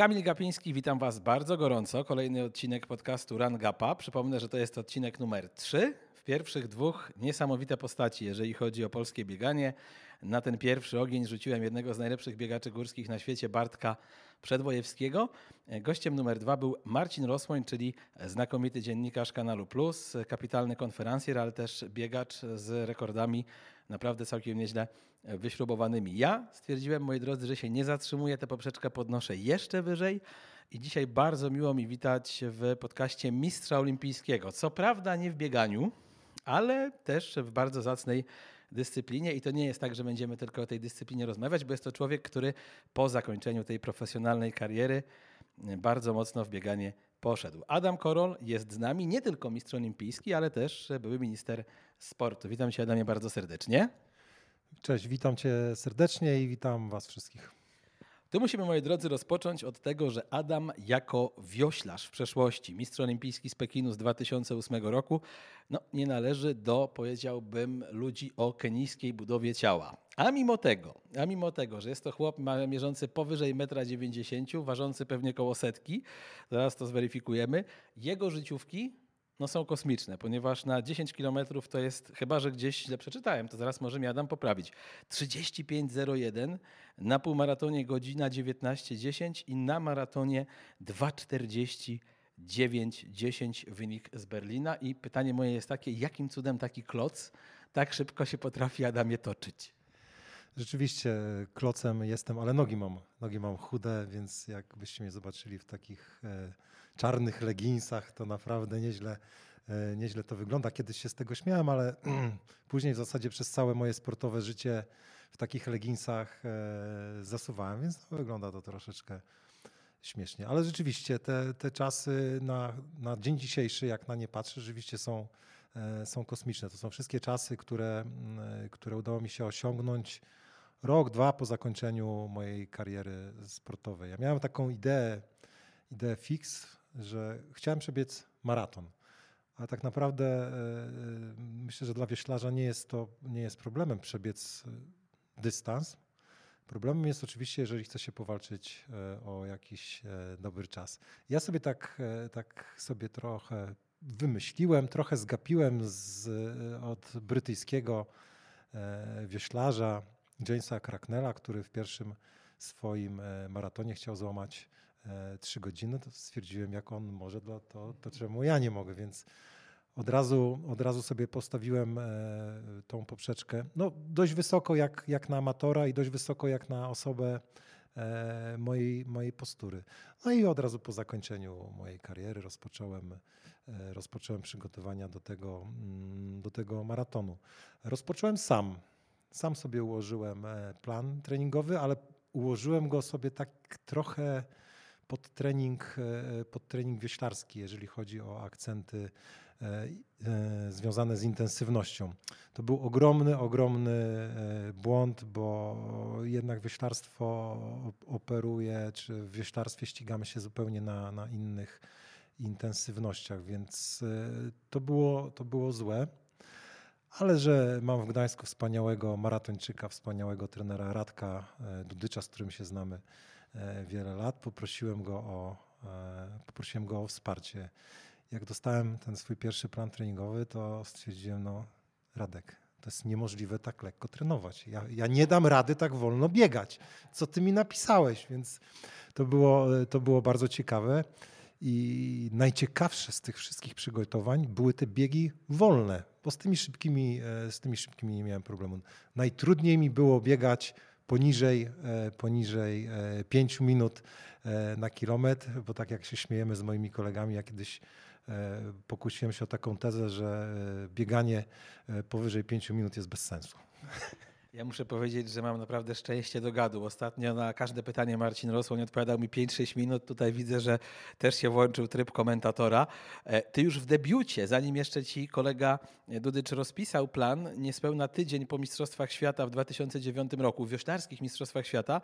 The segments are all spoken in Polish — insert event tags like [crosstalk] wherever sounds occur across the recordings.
Kamil Gapiński, witam Was bardzo gorąco. Kolejny odcinek podcastu Run Gapa. Przypomnę, że to jest odcinek numer 3. W pierwszych dwóch niesamowite postaci, jeżeli chodzi o polskie bieganie. Na ten pierwszy ogień rzuciłem jednego z najlepszych biegaczy górskich na świecie, Bartka Przedwojewskiego. Gościem numer dwa był Marcin Rosłoń, czyli znakomity dziennikarz Kanalu Plus, kapitalny konferencjer, ale też biegacz z rekordami naprawdę całkiem nieźle wyśrubowanymi. Ja stwierdziłem, moi drodzy, że się nie zatrzymuję, tę poprzeczkę podnoszę jeszcze wyżej. I dzisiaj bardzo miło mi witać w podcaście Mistrza Olimpijskiego. Co prawda nie w bieganiu, ale też w bardzo zacnej dyscyplinie i to nie jest tak, że będziemy tylko o tej dyscyplinie rozmawiać, bo jest to człowiek, który po zakończeniu tej profesjonalnej kariery bardzo mocno w bieganie poszedł. Adam Korol jest z nami, nie tylko mistrz olimpijski, ale też były minister sportu. Witam cię Adamie bardzo serdecznie. Cześć, witam cię serdecznie i witam was wszystkich. Tu musimy, moi drodzy, rozpocząć od tego, że Adam jako wioślarz w przeszłości, mistrz olimpijski z Pekinu z 2008 roku, no, nie należy do, powiedziałbym, ludzi o kenijskiej budowie ciała. A mimo tego, a mimo tego, że jest to chłop mierzący powyżej 1,90 m, ważący pewnie koło setki, zaraz to zweryfikujemy, jego życiówki no są kosmiczne, ponieważ na 10 km to jest, chyba że gdzieś źle przeczytałem, to zaraz może mi Adam poprawić, 35,01, na półmaratonie godzina 19,10 i na maratonie 2,49,10 wynik z Berlina. I pytanie moje jest takie, jakim cudem taki kloc tak szybko się potrafi Adamie toczyć? Rzeczywiście klocem jestem, ale nogi mam, nogi mam chude, więc jakbyście mnie zobaczyli w takich e, czarnych leginsach, to naprawdę nieźle, e, nieźle to wygląda. Kiedyś się z tego śmiałem, ale [clears throat] później w zasadzie przez całe moje sportowe życie w takich leginsach e, zasuwałem, więc no, wygląda to troszeczkę śmiesznie. Ale rzeczywiście te, te czasy na, na dzień dzisiejszy, jak na nie patrzę, rzeczywiście są, są kosmiczne. To są wszystkie czasy, które, które udało mi się osiągnąć rok, dwa po zakończeniu mojej kariery sportowej. Ja miałem taką ideę, ideę fix, że chciałem przebiec maraton. Ale tak naprawdę e, myślę, że dla wioślarza nie jest to nie jest problemem przebiec e, dystans. Problemem jest oczywiście, jeżeli chce się powalczyć e, o jakiś dobry czas. Ja sobie tak, tak sobie trochę wymyśliłem, trochę zgapiłem z, od brytyjskiego wioślarza Jamesa Cracknella, który w pierwszym swoim e, maratonie chciał złamać e, trzy godziny, to stwierdziłem, jak on może, to, to, to czemu ja nie mogę, więc od razu, od razu sobie postawiłem e, tą poprzeczkę no, dość wysoko jak, jak na amatora i dość wysoko jak na osobę mojej, mojej postury. No i od razu po zakończeniu mojej kariery rozpocząłem, rozpocząłem przygotowania do tego, mm, do tego maratonu. Rozpocząłem sam. Sam sobie ułożyłem e, plan treningowy, ale ułożyłem go sobie tak trochę pod trening, e, pod trening wioślarski, jeżeli chodzi o akcenty e, związane z intensywnością. To był ogromny, ogromny błąd, bo jednak wioślarstwo operuje, czy w wioślarstwie ścigamy się zupełnie na, na innych intensywnościach, więc to było, to było złe. Ale że mam w Gdańsku wspaniałego maratończyka, wspaniałego trenera Radka e, Dudycza, z którym się znamy e, wiele lat, poprosiłem go o, e, poprosiłem go o wsparcie. Jak dostałem ten swój pierwszy plan treningowy, to stwierdziłem, no Radek, to jest niemożliwe tak lekko trenować. Ja, ja nie dam rady tak wolno biegać. Co ty mi napisałeś? Więc to było, to było bardzo ciekawe. I najciekawsze z tych wszystkich przygotowań były te biegi wolne, bo z tymi szybkimi, e, z tymi szybkimi nie miałem problemu. Najtrudniej mi było biegać poniżej, e, poniżej 5 e, minut na kilometr, bo tak jak się śmiejemy z moimi kolegami, ja kiedyś pokusiłem się o taką tezę, że bieganie powyżej 5 minut jest bez sensu. Ja muszę powiedzieć, że mam naprawdę szczęście do gadu. Ostatnio na każde pytanie Marcin Rosłoń odpowiadał mi 5-6 minut. Tutaj widzę, że też się włączył tryb komentatora. E, ty już w debiucie, zanim jeszcze ci kolega Dudycz rozpisał plan, niespełna tydzień po Mistrzostwach Świata w 2009 roku, w wioślarskich Mistrzostwach Świata,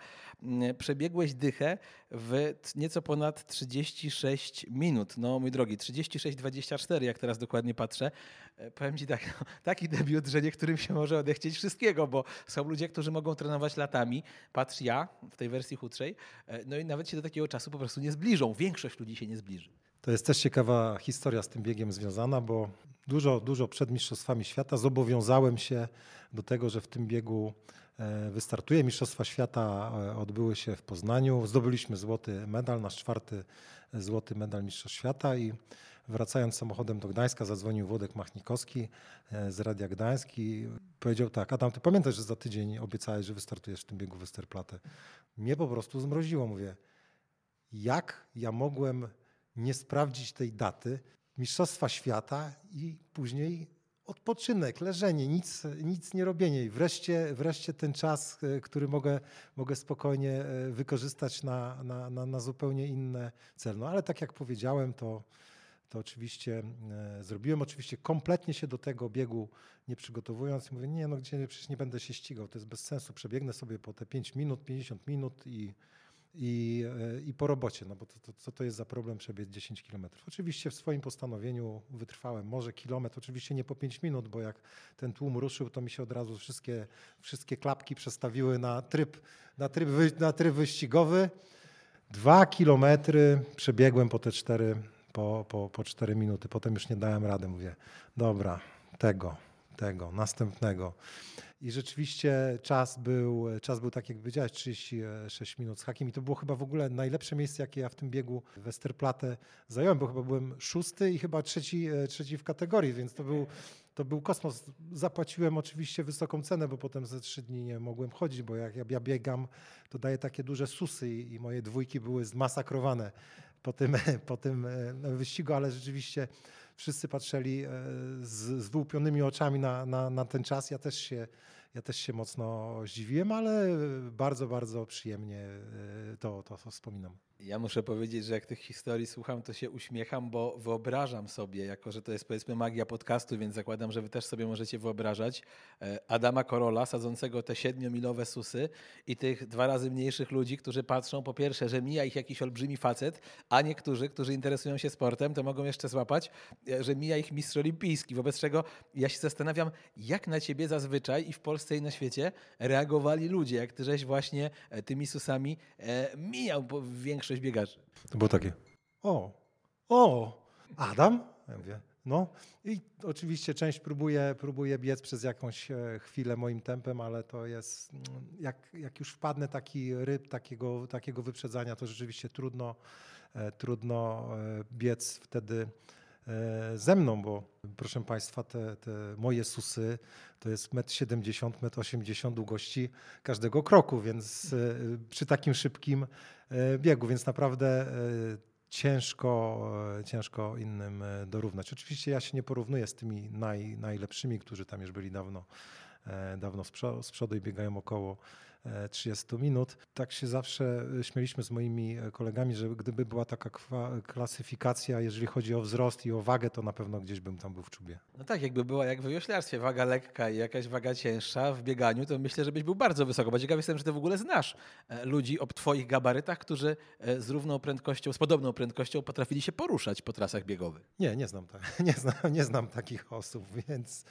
przebiegłeś dychę w nieco ponad 36 minut. No mój drogi, 36-24, jak teraz dokładnie patrzę. E, powiem ci tak, no, taki debiut, że niektórym się może odechcieć wszystkiego, bo są ludzie, którzy mogą trenować latami. Patrz ja w tej wersji chudszej. E, no i nawet się do takiego czasu po prostu nie zbliżą. Większość ludzi się nie zbliży. To jest też ciekawa historia z tym biegiem związana, bo dużo, dużo przed Mistrzostwami Świata zobowiązałem się do tego, że w tym biegu e, wystartuję. Mistrzostwa Świata e, odbyły się w Poznaniu. Zdobyliśmy złoty medal, nasz czwarty złoty medal Mistrzostw Świata i wracając samochodem do Gdańska zadzwonił Włodek Machnikowski e, z Radia Gdańsk i powiedział tak, Adam, ty pamiętasz, że za tydzień obiecałeś, że wystartujesz w tym biegu Westerplatte. Mnie po prostu zmroziło, mówię, jak ja mogłem nie sprawdzić tej daty, Mistrzostwa Świata i później odpoczynek, leżenie, nic, nic nie robienie. I wreszcie, wreszcie ten czas, e, który mogę, mogę spokojnie e, wykorzystać na, na, na, na zupełnie inne cel. No ale tak jak powiedziałem, to, to oczywiście e, zrobiłem. Oczywiście kompletnie się do tego biegu nie przygotowując. Mówię, nie, no gdzie przecież nie będę się ścigał, to jest bez sensu. Przebiegnę sobie po te 5 minut, 50 minut i i, e, i po robocie, no bo to, to, co to jest za problem przebiec 10 kilometrów. Oczywiście w swoim postanowieniu wytrwałem może kilometr, oczywiście nie po 5 minut, bo jak ten tłum ruszył, to mi się od razu wszystkie, wszystkie klapki przestawiły na tryb, na tryb, na tryb wyścigowy. Dwa kilometry przebiegłem po te cztery, po, po, po cztery minuty. Potem już nie dałem rady. Mówię, dobra, tego, tego, następnego. I rzeczywiście czas był, czas był tak jak powiedziałeś, 36 minut z hakiem i to było chyba w ogóle najlepsze miejsce, jakie ja w tym biegu Westerplatte zająłem, bo chyba byłem szósty i chyba trzeci, e, trzeci w kategorii, więc to był, to był kosmos. Zapłaciłem oczywiście wysoką cenę, bo potem ze trzy dni nie mogłem chodzić, bo jak ja biegam, to daję takie duże susy i moje dwójki były zmasakrowane po tym, [laughs] po tym e, wyścigu, ale rzeczywiście wszyscy patrzyli e, z, z wyłupionymi oczami na, na, na ten czas. Ja też się ja też się mocno zdziwiłem, ale bardzo, bardzo przyjemnie e, to, to, to wspominam. Ja muszę powiedzieć, że jak tych historii słucham, to się uśmiecham, bo wyobrażam sobie, jako że to jest powiedzmy magia podcastu, więc zakładam, że wy też sobie możecie wyobrażać e, Adama Korola sadzącego te siedmiomilowe susy i tych dwa razy mniejszych ludzi, którzy patrzą po pierwsze, że mija ich jakiś olbrzymi facet, a niektórzy, którzy interesują się sportem, to mogą jeszcze złapać, e, że mija ich mistrz olimpijski. Wobec czego ja się zastanawiam, jak na ciebie zazwyczaj i w Polsce i na świecie reagowali ludzie, jak ty żeś właśnie e, tymi susami mijał większość większość biegaczy. To było takie, o, o, Adam? Ja mówię, no i oczywiście część próbuje, próbuje biec przez jakąś e, chwilę moim tempem, ale to jest, mm, jak, jak już wpadnę taki ryb takiego, takiego wyprzedzania, to rzeczywiście trudno, e, trudno e, biec wtedy ze mną, bo proszę Państwa, te, te moje susy to jest 1,70 m, 1,80 m długości każdego kroku, więc przy takim szybkim E, biegu, więc naprawdę e, ciężko, e, ciężko innym dorównać. Oczywiście ja się nie porównuję z tymi naj, najlepszymi, którzy tam już byli dawno, dawno z przodu i biegają około 30 minut. Tak się zawsze śmieliśmy z moimi kolegami, że gdyby była taka klasyfikacja, jeżeli chodzi o wzrost i o wagę, to na pewno gdzieś bym tam był w czubie. No tak, jakby była jak w wioślarstwie, waga lekka i jakaś waga cięższa w bieganiu, to myślę, że byś był bardzo wysoko. Bo ciekawy jestem, że ty w ogóle znasz e, ludzi o twoich gabarytach, którzy e, z równą prędkością, z podobną prędkością potrafili się poruszać po trasach biegowych. Nie, nie znam, tak, [laughs] nie znam, nie znam takich osób, więc E,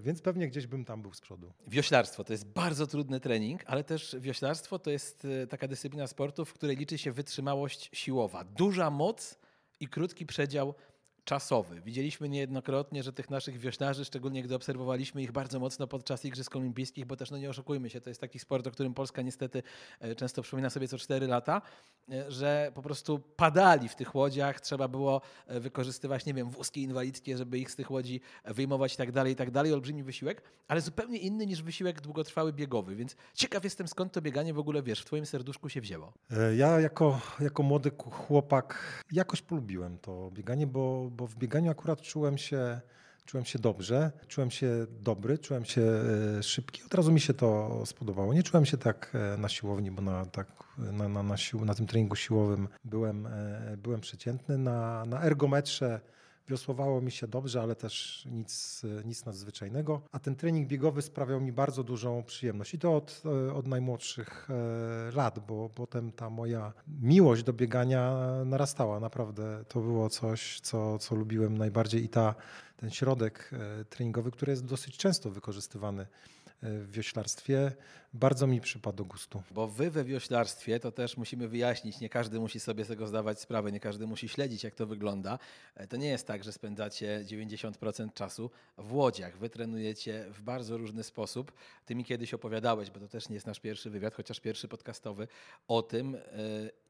więc pewnie gdzieś bym tam był z przodu. Wioślarstwo to jest bardzo trudny trening, ale też wioślarstwo to jest e, taka dyscyplina sportu, w której liczy się wytrzymałość siłowa. Duża moc i krótki przedział czasowy. Widzieliśmy niejednokrotnie, że tych naszych wioślarzy, szczególnie gdy obserwowaliśmy ich bardzo mocno podczas Igrzysk Olimpijskich, bo też no nie oszukujmy się, to jest taki sport, o którym Polska niestety e, często przypomina sobie co 4 lata, e, że po prostu padali w tych łodziach, trzeba było e, wykorzystywać, nie wiem, wózki inwalidzkie, żeby ich z tych łodzi wyjmować i tak dalej, i tak dalej. Olbrzymi wysiłek, ale zupełnie inny niż wysiłek długotrwały biegowy, więc ciekaw jestem skąd to bieganie w ogóle, wiesz, w twoim serduszku się wzięło. Ja jako, jako młody chłopak jakoś polubiłem to bieganie, bo bo w bieganiu akurat czułem się, czułem się dobrze, czułem się dobry, czułem się e, szybki. Od razu mi się to spodobało. Nie czułem się tak e, na siłowni, bo na, tak, na, na, na, na tym treningu siłowym byłem, e, byłem przeciętny. Na, na ergometrze Wiosłowało mi się dobrze, ale też nic, nic nadzwyczajnego. A ten trening biegowy sprawiał mi bardzo dużą przyjemność. I to od, od najmłodszych e, lat, bo potem ta moja miłość do biegania narastała. Naprawdę to było coś, co, co lubiłem najbardziej. I ta, ten środek e, treningowy, który jest dosyć często wykorzystywany w wioślarstwie bardzo mi przypadł gustu. Bo wy we wioślarstwie, to też musimy wyjaśnić, nie każdy musi sobie z tego zdawać sprawę, nie każdy musi śledzić, jak to wygląda. E, to nie jest tak, że spędzacie 90% czasu w łodziach. Wy trenujecie w bardzo różny sposób. Ty mi kiedyś opowiadałeś, bo to też nie jest nasz pierwszy wywiad, chociaż pierwszy podcastowy, o tym, e,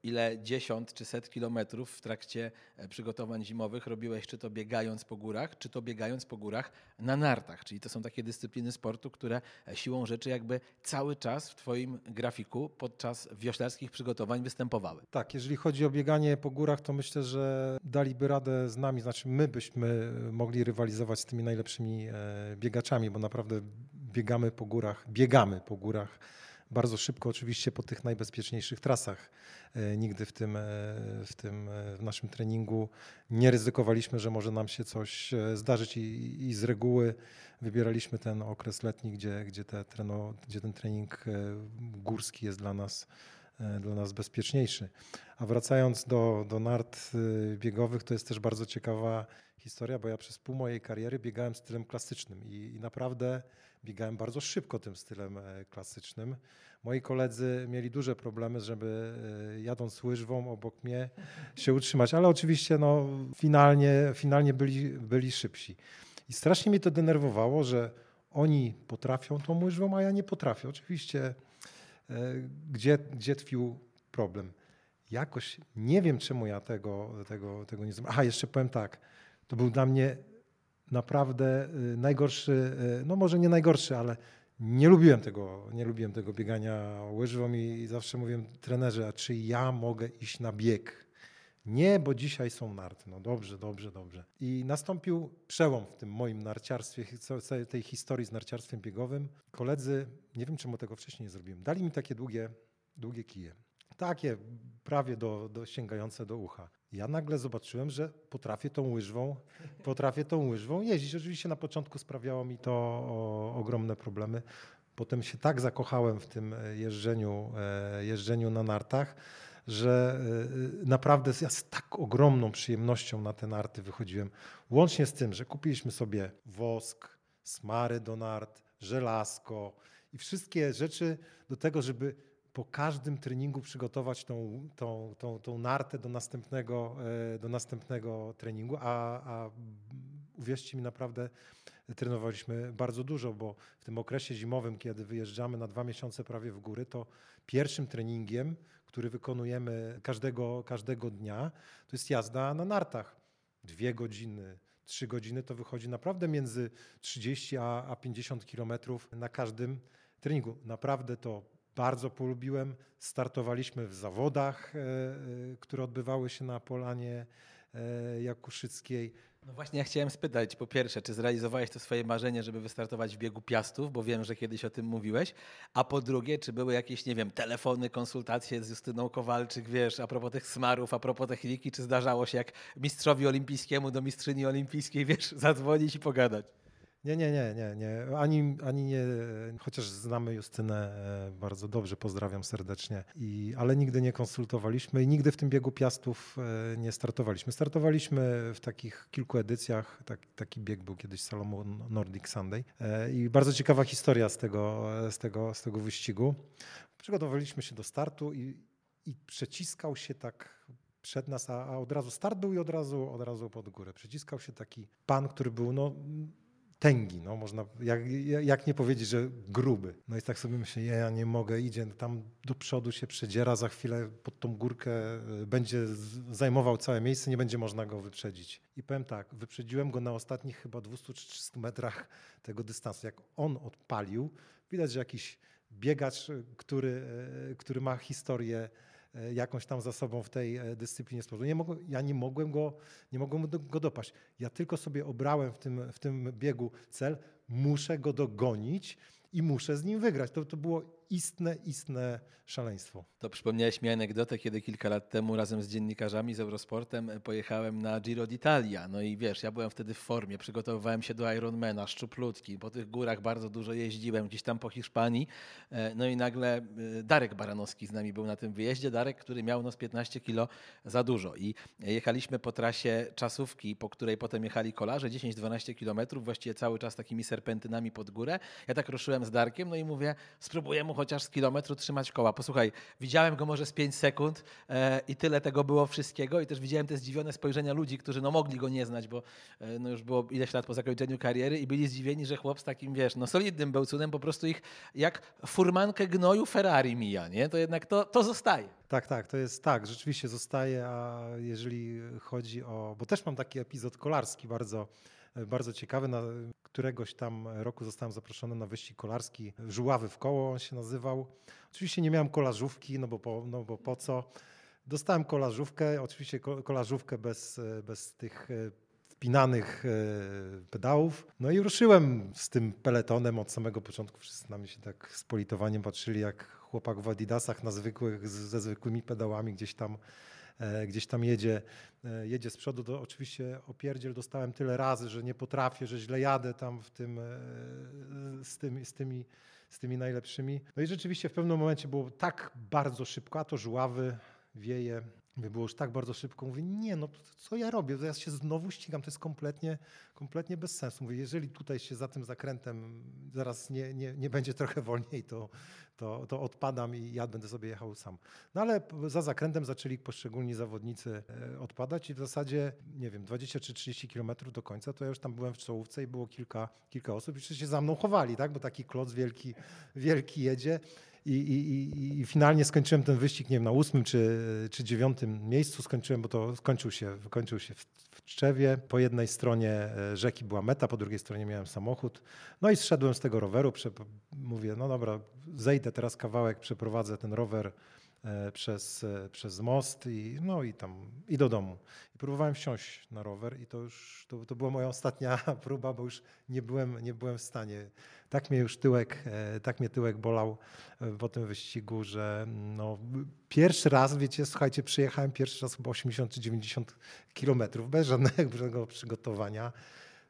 ile dziesiąt czy set kilometrów w trakcie e, przygotowań zimowych robiłeś, czy to biegając po górach, czy to biegając po górach na nartach. Czyli to są takie dyscypliny sportu, które siłą rzeczy jakby cały czas w Twoim grafiku podczas wioślarskich przygotowań występowały. Tak, jeżeli chodzi o bieganie po górach, to myślę, że daliby radę z nami, znaczy my byśmy mogli rywalizować z tymi najlepszymi e, biegaczami, bo naprawdę biegamy po górach, biegamy po górach bardzo szybko, oczywiście po tych najbezpieczniejszych trasach. E, nigdy w tym, e, w tym w naszym treningu nie ryzykowaliśmy, że może nam się coś zdarzyć i, i z reguły wybieraliśmy ten okres letni, gdzie, gdzie, te treno, gdzie ten trening górski jest dla nas dla nas bezpieczniejszy. A wracając do, do nart biegowych, to jest też bardzo ciekawa historia, bo ja przez pół mojej kariery biegałem stylem klasycznym i, i naprawdę biegałem bardzo szybko tym stylem e, klasycznym. Moi koledzy mieli duże problemy, żeby e, jadąc łyżwą obok mnie się utrzymać, ale oczywiście no, finalnie, finalnie byli, byli szybsi. I strasznie mnie to denerwowało, że oni potrafią tą łyżwą, a ja nie potrafię. Oczywiście e, gdzie, gdzie tkwił problem? Jakoś nie wiem, czemu ja tego, tego, tego nie zrobiłem. Aha, jeszcze powiem tak. To był dla mnie naprawdę y, najgorszy, y, no może nie najgorszy, ale nie lubiłem tego, nie lubiłem tego biegania łyżwą i zawsze mówiłem trenerze, a czy ja mogę iść na bieg? Nie, bo dzisiaj są narty. No dobrze, dobrze, dobrze. I nastąpił przełom w tym moim narciarstwie, tej historii z narciarstwem biegowym. Koledzy, nie wiem czemu tego wcześniej nie zrobiłem, dali mi takie długie, długie kije. Takie prawie do, do sięgające do ucha. Ja nagle zobaczyłem, że potrafię tą łyżwą, potrafię tą łyżwą jeździć. Oczywiście na początku sprawiało mi to ogromne problemy. Potem się tak zakochałem w tym e, jeżdżeniu, e, jeżdżeniu na nartach, że e, naprawdę ja z tak ogromną przyjemnością na te narty wychodziłem. Łącznie z tym, że kupiliśmy sobie wosk, smary do nart, żelazko i wszystkie rzeczy do tego, żeby po każdym treningu przygotować tą, tą, tą, tą nartę do następnego, e, do następnego treningu, a, a uwierzcie mi, naprawdę trenowaliśmy bardzo dużo, bo w tym okresie zimowym, kiedy wyjeżdżamy na dwa miesiące prawie w góry, to pierwszym treningiem, który wykonujemy każdego, każdego dnia, to jest jazda na nartach. Dwie godziny, trzy godziny to wychodzi naprawdę między 30 a, a 50 kilometrów na każdym treningu. Naprawdę to bardzo polubiłem. Startowaliśmy w zawodach, e, e, które odbywały się na Polanie e, Jakuszyckiej. No właśnie, ja chciałem spytać, po pierwsze, czy zrealizowałeś to swoje marzenie, żeby wystartować w biegu Piastów, bo wiem, że kiedyś o tym mówiłeś, a po drugie, czy były jakieś, nie wiem, telefony, konsultacje z Justyną Kowalczyk, wiesz, a propos tych smarów, a propos techniki, czy zdarzało się jak mistrzowi olimpijskiemu do mistrzyni olimpijskiej, wiesz, zadzwonić i pogadać? Nie, nie, nie, nie, nie. Ani, ani nie, chociaż znamy Justynę e, bardzo dobrze, pozdrawiam serdecznie, I, ale nigdy nie konsultowaliśmy i nigdy w tym biegu Piastów e, nie startowaliśmy. Startowaliśmy w takich kilku edycjach, tak, taki bieg był kiedyś Salomon Nordic Sunday e, i bardzo ciekawa historia z tego, z tego, z tego wyścigu. Przygotowaliśmy się do startu i, i przeciskał się tak przed nas, a, a od razu start był i od razu, od razu pod górę. Przeciskał się taki pan, który był no, tęgi, no można, jak, jak nie powiedzieć, że gruby. No i tak sobie myślę, ja nie mogę, idzie tam do przodu się przedziera, za chwilę pod tą górkę e, będzie zajmował całe miejsce, nie będzie można go wyprzedzić. I powiem tak, wyprzedziłem go na ostatnich chyba 200 czy 300 metrach tego dystansu. Jak on odpalił, widać, że jakiś biegacz, który, e, który ma historię jakąś tam za sobą w tej e, dyscyplinie sportu. Nie mogłem, ja nie mogłem, go, nie mogłem go dopaść. Ja tylko sobie obrałem w tym, w tym biegu cel, muszę go dogonić i muszę z nim wygrać. To, to było istne, istne szaleństwo. To przypomniałeś mi anegdotę, kiedy kilka lat temu razem z dziennikarzami z Eurosportem pojechałem na Giro d'Italia. No i wiesz, ja byłem wtedy w formie, przygotowywałem się do Ironmana, szczuplutki, po tych górach bardzo dużo jeździłem, gdzieś tam po Hiszpanii. E, no i nagle e, Darek Baranowski z nami był na tym wyjeździe. Darek, który miał no z 15 kilo za dużo. I jechaliśmy po trasie czasówki, po której potem jechali kolarze, 10-12 kilometrów, właściwie cały czas takimi serpentynami pod górę. Ja tak ruszyłem z Darkiem, no i mówię, spróbujemy chociaż z kilometru trzymać koła. Posłuchaj, widziałem go może z 5 sekund e, i tyle tego było wszystkiego i też widziałem te zdziwione spojrzenia ludzi, którzy no mogli go nie znać, bo e, no już było ileś lat po zakończeniu kariery i byli zdziwieni, że chłop z takim, wiesz, no solidnym bełcunem po prostu ich jak furmankę gnoju Ferrari mija, nie? To jednak to, to zostaje. Tak, tak, to jest tak, rzeczywiście zostaje, a jeżeli chodzi o, bo też mam taki epizod kolarski bardzo, bardzo ciekawy, na któregoś tam roku zostałem zaproszony na wyścig kolarski, Żuławy w koło on się nazywał. Oczywiście nie miałem kolarzówki, no bo po, no bo po co. Dostałem kolarzówkę, oczywiście kolarzówkę bez, bez tych e, wpinanych e, pedałów. No i ruszyłem z tym peletonem od samego początku. Wszyscy na mnie się tak z politowaniem patrzyli, jak chłopak w adidasach na zwykłych, ze zwykłymi pedałami gdzieś tam gdzieś tam jedzie, e, jedzie z przodu, to oczywiście opierdziel dostałem tyle razy, że nie potrafię, że źle jadę tam w tym, z, tymi, z, tymi, z tymi najlepszymi. No i rzeczywiście w pewnym momencie było tak bardzo szybko, a to żuławy, wieje, było już tak bardzo szybko. Mówię, nie, no co ja robię? Ja się znowu ścigam, to jest kompletnie, kompletnie bez sensu. Mówię, jeżeli tutaj się za tym zakrętem zaraz nie, nie, nie będzie trochę wolniej, to, to, to odpadam i ja będę sobie jechał sam. No ale za zakrętem zaczęli poszczególni zawodnicy e, odpadać i w zasadzie, nie wiem, 20 czy 30 kilometrów do końca, to ja już tam byłem w czołówce i było kilka, kilka osób i wszyscy się za mną chowali, tak? bo taki kloc wielki, wielki jedzie i, i, finalnie skończyłem ten wyścig, nie wiem, na ósmym czy, czy dziewiątym miejscu skończyłem, bo to skończył się, skończył się w, w Tczewie. Po jednej stronie e, rzeki była meta, po drugiej stronie miałem samochód. No i zszedłem z tego roweru, mówię, no dobra, zejdę teraz kawałek, przeprowadzę ten rower przez, e, przez most i, no i tam i do domu. I próbowałem wsiąść na rower i to już to, to była moja ostatnia [laughs] próba, bo już nie byłem, nie byłem w stanie. Tak mnie już tyłek, e, tak mnie tyłek bolał po tym wyścigu, że no, pierwszy raz, wiecie, słuchajcie, przyjechałem pierwszy raz chyba 80 czy 90 kilometrów bez żadnego [laughs] przygotowania.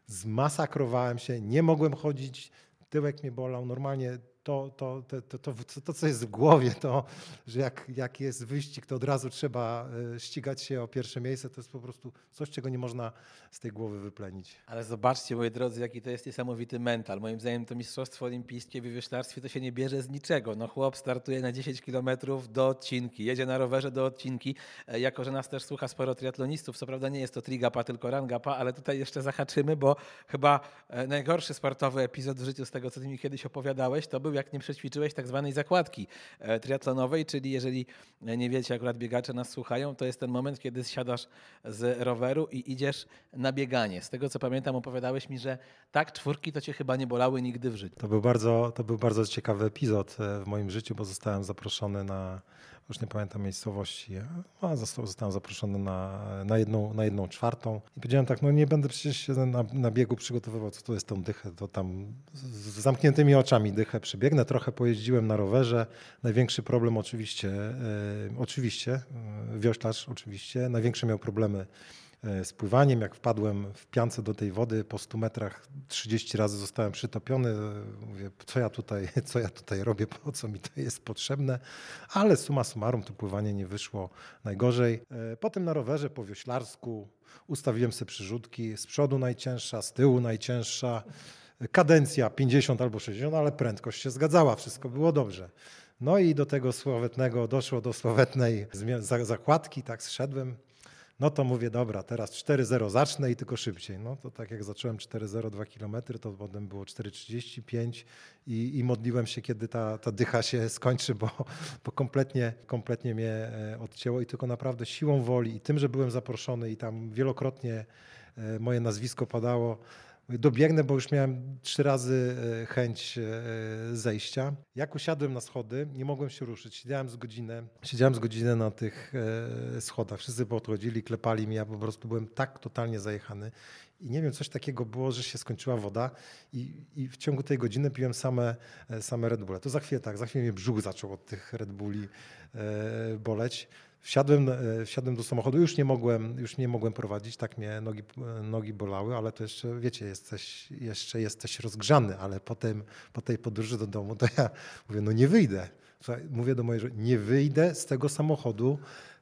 Zmasakrowałem się, nie mogłem chodzić, tyłek mnie bolał. Normalnie to, to, to, to, to, co jest w głowie, to, że jak, jak jest wyścig, to od razu trzeba e, ścigać się o pierwsze miejsce, to jest po prostu coś, czego nie można z tej głowy wyplenić. Ale zobaczcie, moi drodzy, jaki to jest niesamowity mental. Moim zdaniem to Mistrzostwo Olimpijskie w wioślarstwie to się nie bierze z niczego. No chłop startuje na 10 kilometrów do odcinki, jedzie na rowerze do odcinki. E, jako, że nas też słucha sporo triatlonistów, co prawda nie jest to trigapa, tylko rangapa, ale tutaj jeszcze zahaczymy, bo chyba e, najgorszy sportowy epizod w życiu z tego, co ty mi kiedyś opowiadałeś, to był jak nie przećwiczyłeś tak zwanej zakładki e, triatlonowej, czyli jeżeli nie wiecie, akurat biegacze nas słuchają, to jest ten moment, kiedy siadasz z roweru i idziesz na bieganie. Z tego co pamiętam, opowiadałeś mi, że tak, czwórki to cię chyba nie bolały nigdy w życiu. To był bardzo, to był bardzo ciekawy epizod e, w moim życiu, bo zostałem zaproszony na już nie pamiętam miejscowości, a zostałem zaproszony na, na, jedną, na jedną czwartą. I powiedziałem tak, no nie będę przecież się na, na biegu przygotowywał, co to jest tą dychę, to tam z zamkniętymi oczami dychę przebiegnę, trochę pojeździłem na rowerze, największy problem oczywiście, e, oczywiście, e, wioślarz oczywiście, największe miał problemy z pływaniem. Jak wpadłem w piance do tej wody po 100 metrach, 30 razy zostałem przytopiony. Mówię, co ja tutaj, [laughs] co ja tutaj robię, po co mi to jest potrzebne. Ale suma summarum to pływanie nie wyszło najgorzej. E, potem na rowerze po wioślarsku ustawiłem sobie przyrzutki. Z przodu najcięższa, z tyłu najcięższa. Kadencja 50 albo 60, ale prędkość się zgadzała, wszystko było dobrze. No i do tego sławetnego, doszło do sławetnej zakładki, tak zszedłem no to mówię, dobra, teraz 4-0 zacznę i tylko szybciej. No to tak jak zacząłem 4-0, 2 km, to potem było 4,35 i, i modliłem się, kiedy ta, ta dycha się skończy, bo, bo kompletnie, kompletnie mnie e, odcięło i tylko naprawdę siłą woli i tym, że byłem zaproszony i tam wielokrotnie e, moje nazwisko padało, dobiegnę, bo już miałem trzy razy e, chęć e, zejścia. Jak usiadłem na schody, nie mogłem się ruszyć. Siedziałem z godzinę, siedziałem z godzinę na tych e, schodach. Wszyscy podchodzili, klepali mi, ja po prostu byłem tak totalnie zajechany. I nie wiem, coś takiego było, że się skończyła woda i, i w ciągu tej godziny piłem same, same Red Bulle. To za chwilę tak, za chwilę mnie brzuch zaczął od tych Red Bulli boleć. Wsiadłem, e, wsiadłem do samochodu, już nie mogłem, już nie mogłem prowadzić, tak mnie nogi, nogi bolały, ale to jeszcze, wiecie, jesteś, jeszcze jesteś rozgrzany, ale potem po tej podróży do domu to ja mówię, no nie wyjdę. Słuchaj, mówię do mojej żony, nie wyjdę z tego samochodu,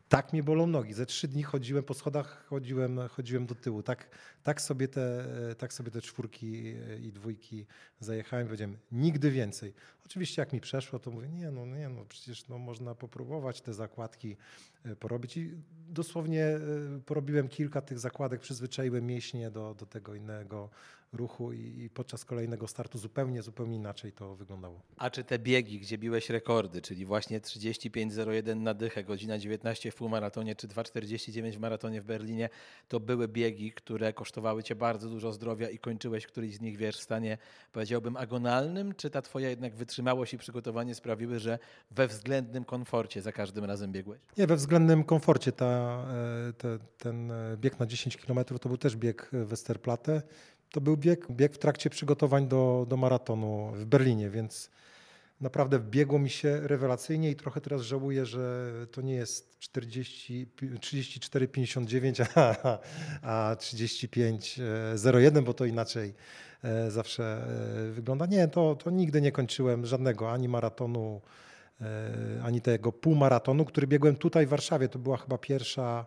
tak mnie bolą nogi. Ze trzy dni chodziłem po schodach, chodziłem, chodziłem do tyłu. Tak, tak, sobie te, tak sobie te czwórki i dwójki zajechałem. Powiedziałem, nigdy więcej. Oczywiście jak mi przeszło, to mówię, nie no, nie no, przecież no, można popróbować te zakładki e, porobić. I dosłownie e, porobiłem kilka tych zakładek, przyzwyczaiłem mięśnie do, do tego innego ruchu i, i, podczas kolejnego startu zupełnie, zupełnie inaczej to wyglądało. A czy te biegi, gdzie biłeś rekordy, czyli właśnie 35.01 na dychę, godzina 19 w półmaratonie, czy 2.49 w maratonie w Berlinie, to były biegi, które kosztowały cię bardzo dużo zdrowia i kończyłeś któryś z nich, wiesz, w stanie, powiedziałbym, agonalnym, czy ta twoja jednak wytrzymałość i przygotowanie sprawiły, że we względnym komforcie za każdym razem biegłeś? Nie, we względnym komforcie. Ta, e, te, ten e, bieg na 10 km to był też bieg Westerplatte to był bieg, bieg w trakcie przygotowań do, do maratonu w Berlinie, więc naprawdę biegło mi się rewelacyjnie i trochę teraz żałuję, że to nie jest 40, 34,59, a, a 35,01, bo to inaczej e, zawsze e, wygląda. Nie, to, to nigdy nie kończyłem żadnego ani maratonu, e, ani tego półmaratonu, który biegłem tutaj w Warszawie. To była chyba pierwsza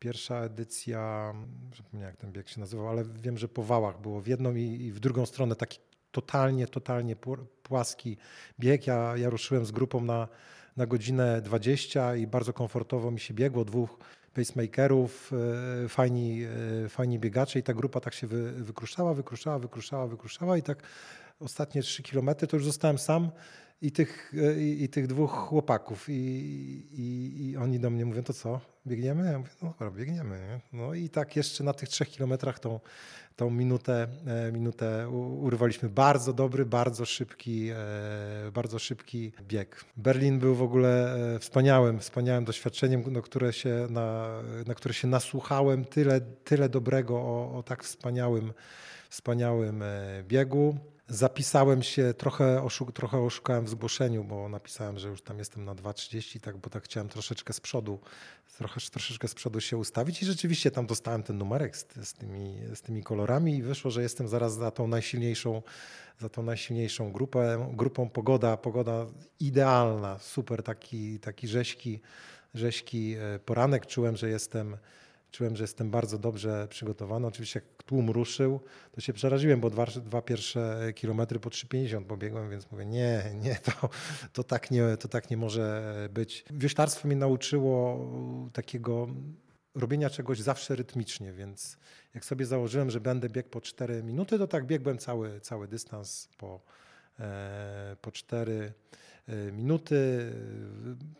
pierwsza edycja, zapomniałem jak ten bieg się nazywał, ale wiem, że po wałach było w jedną i, w drugą stronę taki totalnie, totalnie płaski bieg. Ja, ja ruszyłem z grupą na, na godzinę 20 i bardzo komfortowo mi się biegło. Dwóch pacemakerów, e, fajni, e, fajni biegacze i ta grupa tak się wy, wykruszała, wykruszała, wykruszała, wykruszała i tak ostatnie trzy kilometry to już zostałem sam i tych, e, i, i tych dwóch chłopaków. I, i, I, oni do mnie mówią, to co, biegniemy? Ja mówię, no dobra, biegniemy. Nie? No i tak jeszcze na tych trzech kilometrach tą, tą minutę, e, minutę urwaliśmy. Bardzo dobry, bardzo szybki, e, bardzo szybki bieg. Berlin był w ogóle wspaniałym, wspaniałym doświadczeniem, no, które się, na, na które się nasłuchałem. Tyle, tyle dobrego o, o tak wspaniałym, wspaniałym biegu. Zapisałem się, trochę, trochę oszukałem w zgłoszeniu, bo napisałem, że już tam jestem na 2.30, tak, bo tak chciałem troszeczkę z przodu, trochę, troszeczkę z przodu się ustawić i rzeczywiście tam dostałem ten numerek z, z, tymi, z tymi kolorami i wyszło, że jestem zaraz za tą najsilniejszą, za tą najsilniejszą grupę, grupą pogoda, pogoda idealna, super taki, taki rzeźki, rzeźki e, poranek, czułem, że jestem Czułem, że jestem bardzo dobrze przygotowany. Oczywiście jak tłum ruszył, to się przeraziłem, bo dwa, dwa pierwsze kilometry po 3,50 pobiegłem, więc mówię, nie, nie, to, to, tak nie, to tak nie może być. Wioślarstwo mnie nauczyło takiego robienia czegoś zawsze rytmicznie, więc jak sobie założyłem, że będę biegł po 4 minuty, to tak biegłem cały, cały dystans po, e, po 4 E, minuty.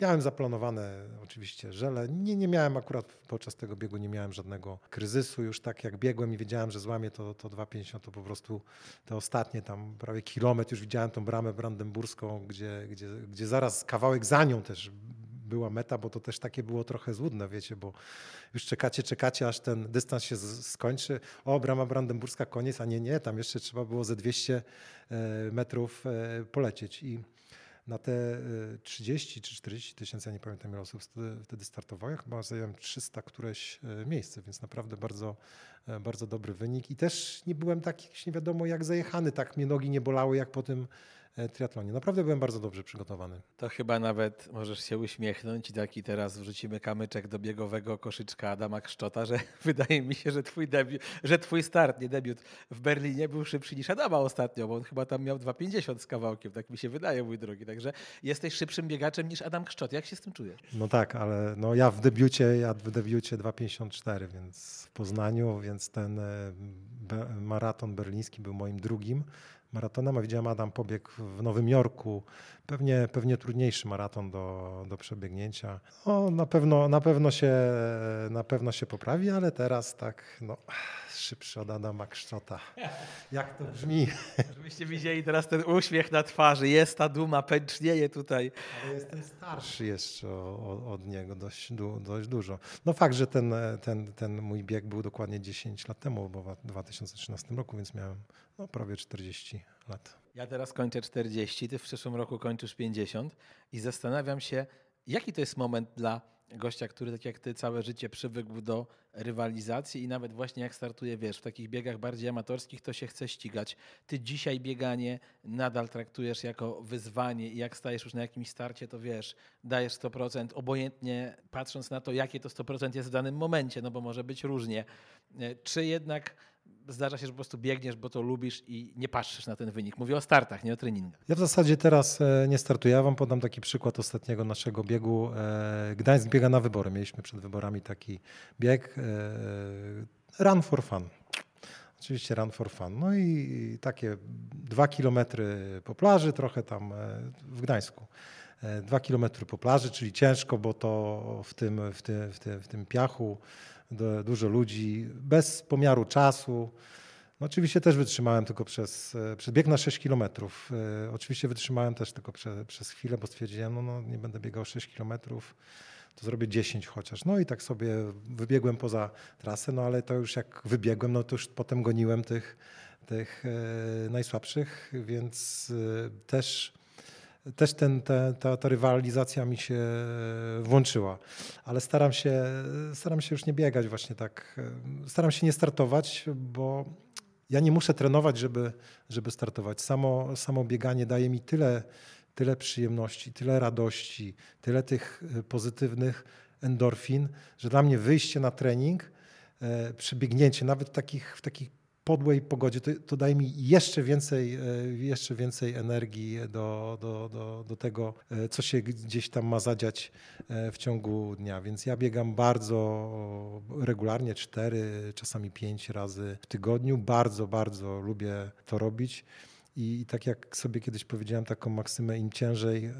Miałem zaplanowane oczywiście żele. Nie, nie miałem akurat podczas tego biegu nie miałem żadnego kryzysu. Już tak jak biegłem i wiedziałem, że złamię to, to 2,50, to po prostu te ostatnie tam prawie kilometr już widziałem tą bramę brandenburską, gdzie, gdzie, gdzie zaraz kawałek za nią też była meta, bo to też takie było trochę złudne, wiecie, bo już czekacie, czekacie, aż ten dystans się skończy. O, brama brandenburska, koniec, a nie, nie, tam jeszcze trzeba było ze 200 e, metrów e, polecieć. I na te 30 y, czy 40 tysięcy, ja nie pamiętam ile osób wtedy startowało, ja chyba zająłem 300 któreś y, miejsce, więc naprawdę bardzo, e, bardzo dobry wynik. I też nie byłem taki, nie wiadomo jak zajechany, tak mnie nogi nie bolały jak po tym triatlonie. Naprawdę byłem bardzo dobrze przygotowany. To chyba nawet możesz się uśmiechnąć i taki teraz wrzucimy kamyczek do biegowego koszyczka Adama Kszczota, że [laughs] wydaje mi się, że twój, debiut, że twój start, nie debiut w Berlinie był szybszy niż Adama ostatnio, bo on chyba tam miał 2,50 z kawałkiem, tak mi się wydaje, mój drogi. Także jesteś szybszym biegaczem niż Adam Kszczot. Jak się z tym czujesz? No tak, ale no ja w debiucie, ja w debiucie 2,54, więc w Poznaniu, więc ten e, maraton berliński był moim drugim maratonem, a widziałem Adam pobiegł w Nowym Jorku pewnie, pewnie trudniejszy maraton do, do przebiegnięcia. No, na, pewno, na, pewno się, na pewno się poprawi, ale teraz tak no, szybszy od Adama Kszczota. Jak to brzmi? Żebyście widzieli teraz ten uśmiech na twarzy. Jest ta duma, pęcznieje tutaj. Ale jestem starszy jeszcze od niego dość, dość dużo. No fakt, że ten, ten, ten mój bieg był dokładnie 10 lat temu, bo w 2013 roku, więc miałem no, prawie 40 lat. Ja teraz kończę 40, ty w przyszłym roku kończysz 50 i zastanawiam się, jaki to jest moment dla gościa, który tak jak ty całe życie przywykł do rywalizacji i nawet właśnie jak startuje, wiesz, w takich biegach bardziej amatorskich, to się chce ścigać. Ty dzisiaj bieganie nadal traktujesz jako wyzwanie i jak stajesz już na jakimś starcie, to wiesz, dajesz 100%, obojętnie patrząc na to, jakie to 100% jest w danym momencie, no bo może być różnie. E, czy jednak zdarza się, że po prostu biegniesz, bo to lubisz i nie patrzysz na ten wynik. Mówię o startach, nie o treningach. Ja w zasadzie teraz e, nie startuję. Ja wam podam taki przykład ostatniego naszego biegu. E, Gdańsk biega na wybory. Mieliśmy przed wyborami taki bieg e, Run for Fun. Oczywiście Run for Fun. No i takie dwa kilometry po plaży, trochę tam w Gdańsku. Dwa kilometry po plaży, czyli ciężko, bo to w tym, w tym, w tym, w tym piachu dużo ludzi, bez pomiaru czasu. No oczywiście też wytrzymałem tylko przez, e, przez bieg na 6 kilometrów. E, oczywiście wytrzymałem też tylko prze, przez chwilę, bo stwierdziłem, no, no nie będę biegał 6 kilometrów, to zrobię 10 chociaż. No i tak sobie wybiegłem poza trasę, no ale to już jak wybiegłem, no to już potem goniłem tych, tych e, najsłabszych, więc też też ten, te, ta, ta rywalizacja mi się włączyła. Ale staram się, staram się już nie biegać właśnie tak. Staram się nie startować, bo ja nie muszę trenować, żeby, żeby startować. Samo, samo bieganie daje mi tyle, tyle przyjemności, tyle radości, tyle tych pozytywnych endorfin, że dla mnie wyjście na trening, e, przebiegnięcie nawet w takich, w takich podłej pogodzie, to, to daje mi jeszcze więcej, e, jeszcze więcej energii do, do, do, do tego, e, co się gdzieś tam ma zadziać e, w ciągu dnia. Więc ja biegam bardzo regularnie, cztery, czasami pięć razy w tygodniu. Bardzo, bardzo lubię to robić. I, tak jak sobie kiedyś powiedziałem taką maksymę, im ciężej, e,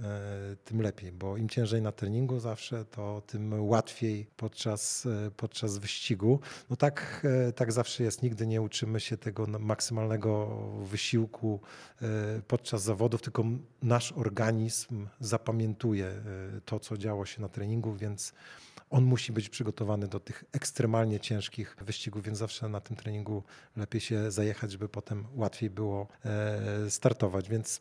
tym lepiej, bo im ciężej na treningu zawsze, to tym łatwiej podczas, e, podczas wyścigu. No tak, e, tak zawsze jest. Nigdy nie uczymy się tego maksymalnego wysiłku podczas zawodów, tylko nasz organizm zapamiętuje to, co działo się na treningu, więc on musi być przygotowany do tych ekstremalnie ciężkich wyścigów, więc zawsze na tym treningu lepiej się zajechać, żeby potem łatwiej było e, startować. Więc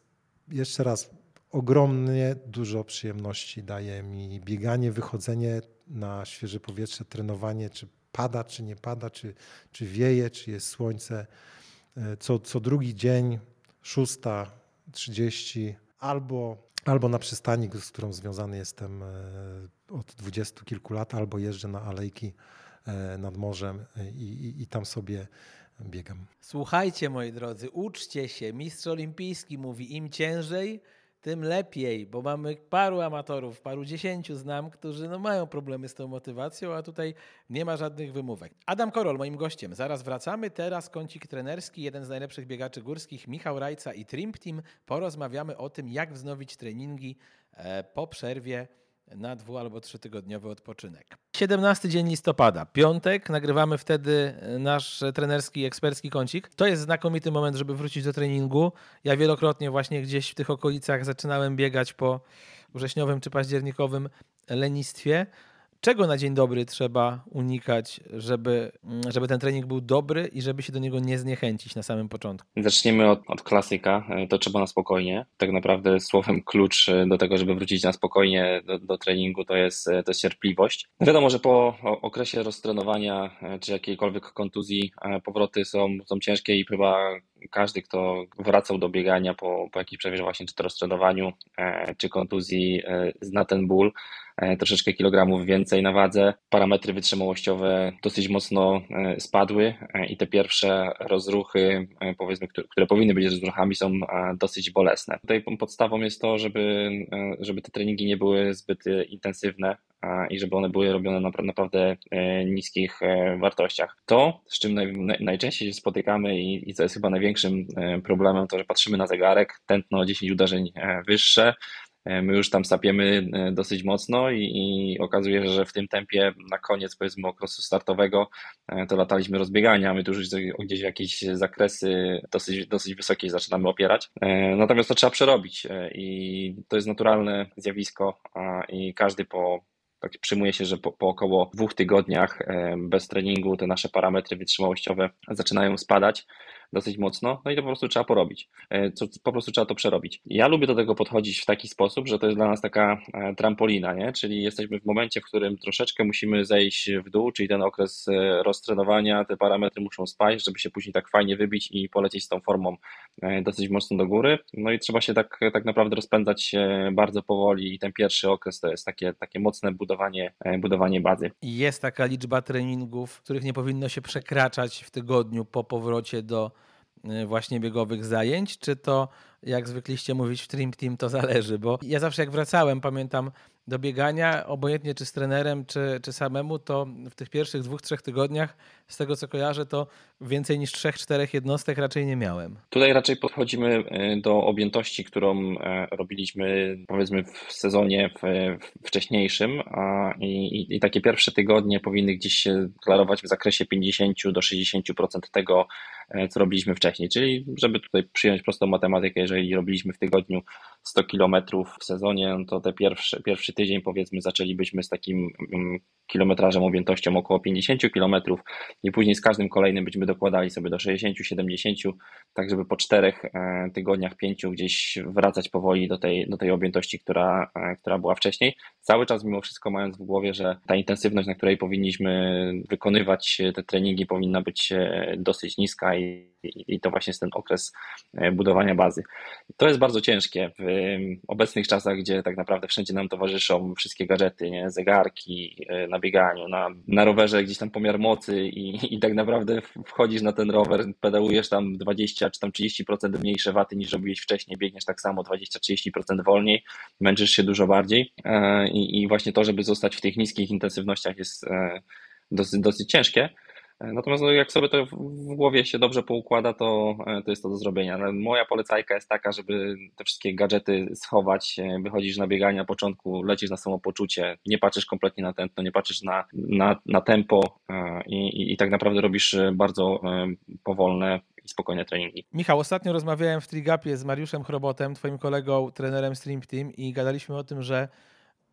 jeszcze raz, ogromnie dużo przyjemności daje mi bieganie, wychodzenie na świeże powietrze, trenowanie, czy pada, czy nie pada, czy, czy wieje, czy jest słońce. E, co, co drugi dzień, szósta, trzydzieści, albo albo na przystani, z którą związany jestem e, od dwudziestu kilku lat, albo jeżdżę na alejki e, nad morzem i, i, i tam sobie biegam. Słuchajcie, moi drodzy, uczcie się. Mistrz olimpijski mówi: im ciężej, tym lepiej, bo mamy paru amatorów, paru dziesięciu znam, którzy no mają problemy z tą motywacją, a tutaj nie ma żadnych wymówek. Adam Korol, moim gościem. Zaraz wracamy. Teraz kącik trenerski, jeden z najlepszych biegaczy górskich, Michał Rajca i Trimp Team. Porozmawiamy o tym, jak wznowić treningi e, po przerwie na dwu albo trzytygodniowy odpoczynek. 17 dzień listopada, piątek, nagrywamy wtedy e, nasz trenerski, ekspercki kącik. To jest znakomity moment, żeby wrócić do treningu. Ja wielokrotnie właśnie gdzieś w tych okolicach zaczynałem biegać po wrześniowym czy październikowym lenistwie. Czego na dzień dobry trzeba unikać, żeby, żeby ten trening był dobry i żeby się do niego nie zniechęcić na samym początku? Zaczniemy od, od klasyka. To trzeba na spokojnie. Tak naprawdę słowem klucz do tego, żeby wrócić na spokojnie do, do treningu, to jest, to jest cierpliwość. Wiadomo, że po okresie roztrenowania czy jakiejkolwiek kontuzji powroty są, są ciężkie i chyba każdy, kto wracał do biegania po, po jakimś przerwie właśnie czy to roztrenowaniu, e, czy kontuzji, e, zna ten ból. troszeczkę kilogramów więcej na wadze. Parametry wytrzymałościowe dosyć mocno spadły i te pierwsze rozruchy, powiedzmy, które powinny być rozruchami, są dosyć bolesne. Tutaj podstawą jest to, żeby, żeby te treningi nie były zbyt intensywne, i żeby one były robione na naprawdę e, niskich e, wartościach. To, z czym naj, najczęściej się spotykamy i co jest chyba największym e, problemem, to że patrzymy na zegarek, tętno 10 uderzeń wyższe, my już tam sapiemy dosyć mocno i, i, okazuje się, że w tym tempie na koniec powiedzmy okresu startowego to lataliśmy rozbiegania, my tu już gdzieś jakieś zakresy dosyć, dosyć wysokie zaczynamy opierać. Natomiast to trzeba przerobić i to jest naturalne zjawisko i każdy po tak przyjmuje się, że po, po, około dwóch tygodniach e, bez treningu te nasze parametry wytrzymałościowe zaczynają spadać dosyć mocno, no i to po prostu trzeba porobić. E, po prostu trzeba to przerobić. Ja lubię do tego podchodzić w taki sposób, że to jest dla nas taka e, trampolina, nie? czyli jesteśmy w momencie, w którym troszeczkę musimy zejść w dół, czyli ten okres e, roztrenowania, te parametry muszą spaść, żeby się później tak fajnie wybić i polecieć z tą formą dosyć mocno do góry. No i trzeba się tak, tak naprawdę rozpędzać bardzo powoli i ten pierwszy okres to jest takie, takie mocne budowanie, budowanie bazy. Jest taka liczba treningów, których nie powinno się przekraczać w tygodniu po powrocie do właśnie biegowych zajęć, czy to jak zwykliście mówić w Trim Team, to zależy, bo ja zawsze jak wracałem, pamiętam do biegania, obojętnie czy z trenerem, czy, czy samemu, to w tych pierwszych dwóch, trzech tygodniach, z tego co kojarzę, to więcej niż trzech, czterech jednostek raczej nie miałem. Tutaj raczej podchodzimy y, do objętości, którą e, robiliśmy powiedzmy w sezonie wcześniejszym i, i takie pierwsze tygodnie powinny gdzieś się klarować w zakresie 50 do 60% tego, co robiliśmy wcześniej. Czyli, żeby tutaj przyjąć prostą matematykę, jeżeli robiliśmy w tygodniu 100 km w sezonie, no to te pierwszy, pierwszy tydzień powiedzmy zaczęlibyśmy z takim mm, kilometrażem, objętością około 50 km i później z każdym kolejnym byśmy dokładali sobie do 60-70, tak żeby po czterech e, tygodniach, pięciu gdzieś wracać powoli do tej, do tej objętości, która, e, która była wcześniej. Cały czas mimo wszystko mając w głowie, że ta intensywność, na której powinniśmy wykonywać te treningi powinna być dosyć niska i, i to właśnie jest ten okres e, budowania bazy. To jest bardzo ciężkie w obecnych czasach, gdzie tak naprawdę wszędzie nam towarzyszą wszystkie gadżety, nie? zegarki e, na bieganiu, na, na rowerze gdzieś tam pomiar mocy i, i tak naprawdę wchodzisz na ten rower, pedałujesz tam 20 czy tam 30% mniejsze waty niż robiłeś wcześniej, biegniesz tak samo 20-30% wolniej, męczysz się dużo bardziej e, i, i właśnie to, żeby zostać w tych niskich intensywnościach jest dosyć, dosyć ciężkie. Natomiast no, jak sobie to w głowie się dobrze poukłada, to, e, to jest to do zrobienia. Ale moja polecajka jest taka, żeby te wszystkie gadżety schować, e, wychodzisz na bieganie na początku, lecisz na samopoczucie, nie patrzysz kompletnie na tętno, nie patrzysz na, na, na tempo e, i, i, i tak naprawdę robisz bardzo powolne i spokojne treningi. Michał, ostatnio rozmawiałem w Trigapie z Mariuszem Chrobotem, twoim kolegą, trenerem Stream Team i gadaliśmy o tym, że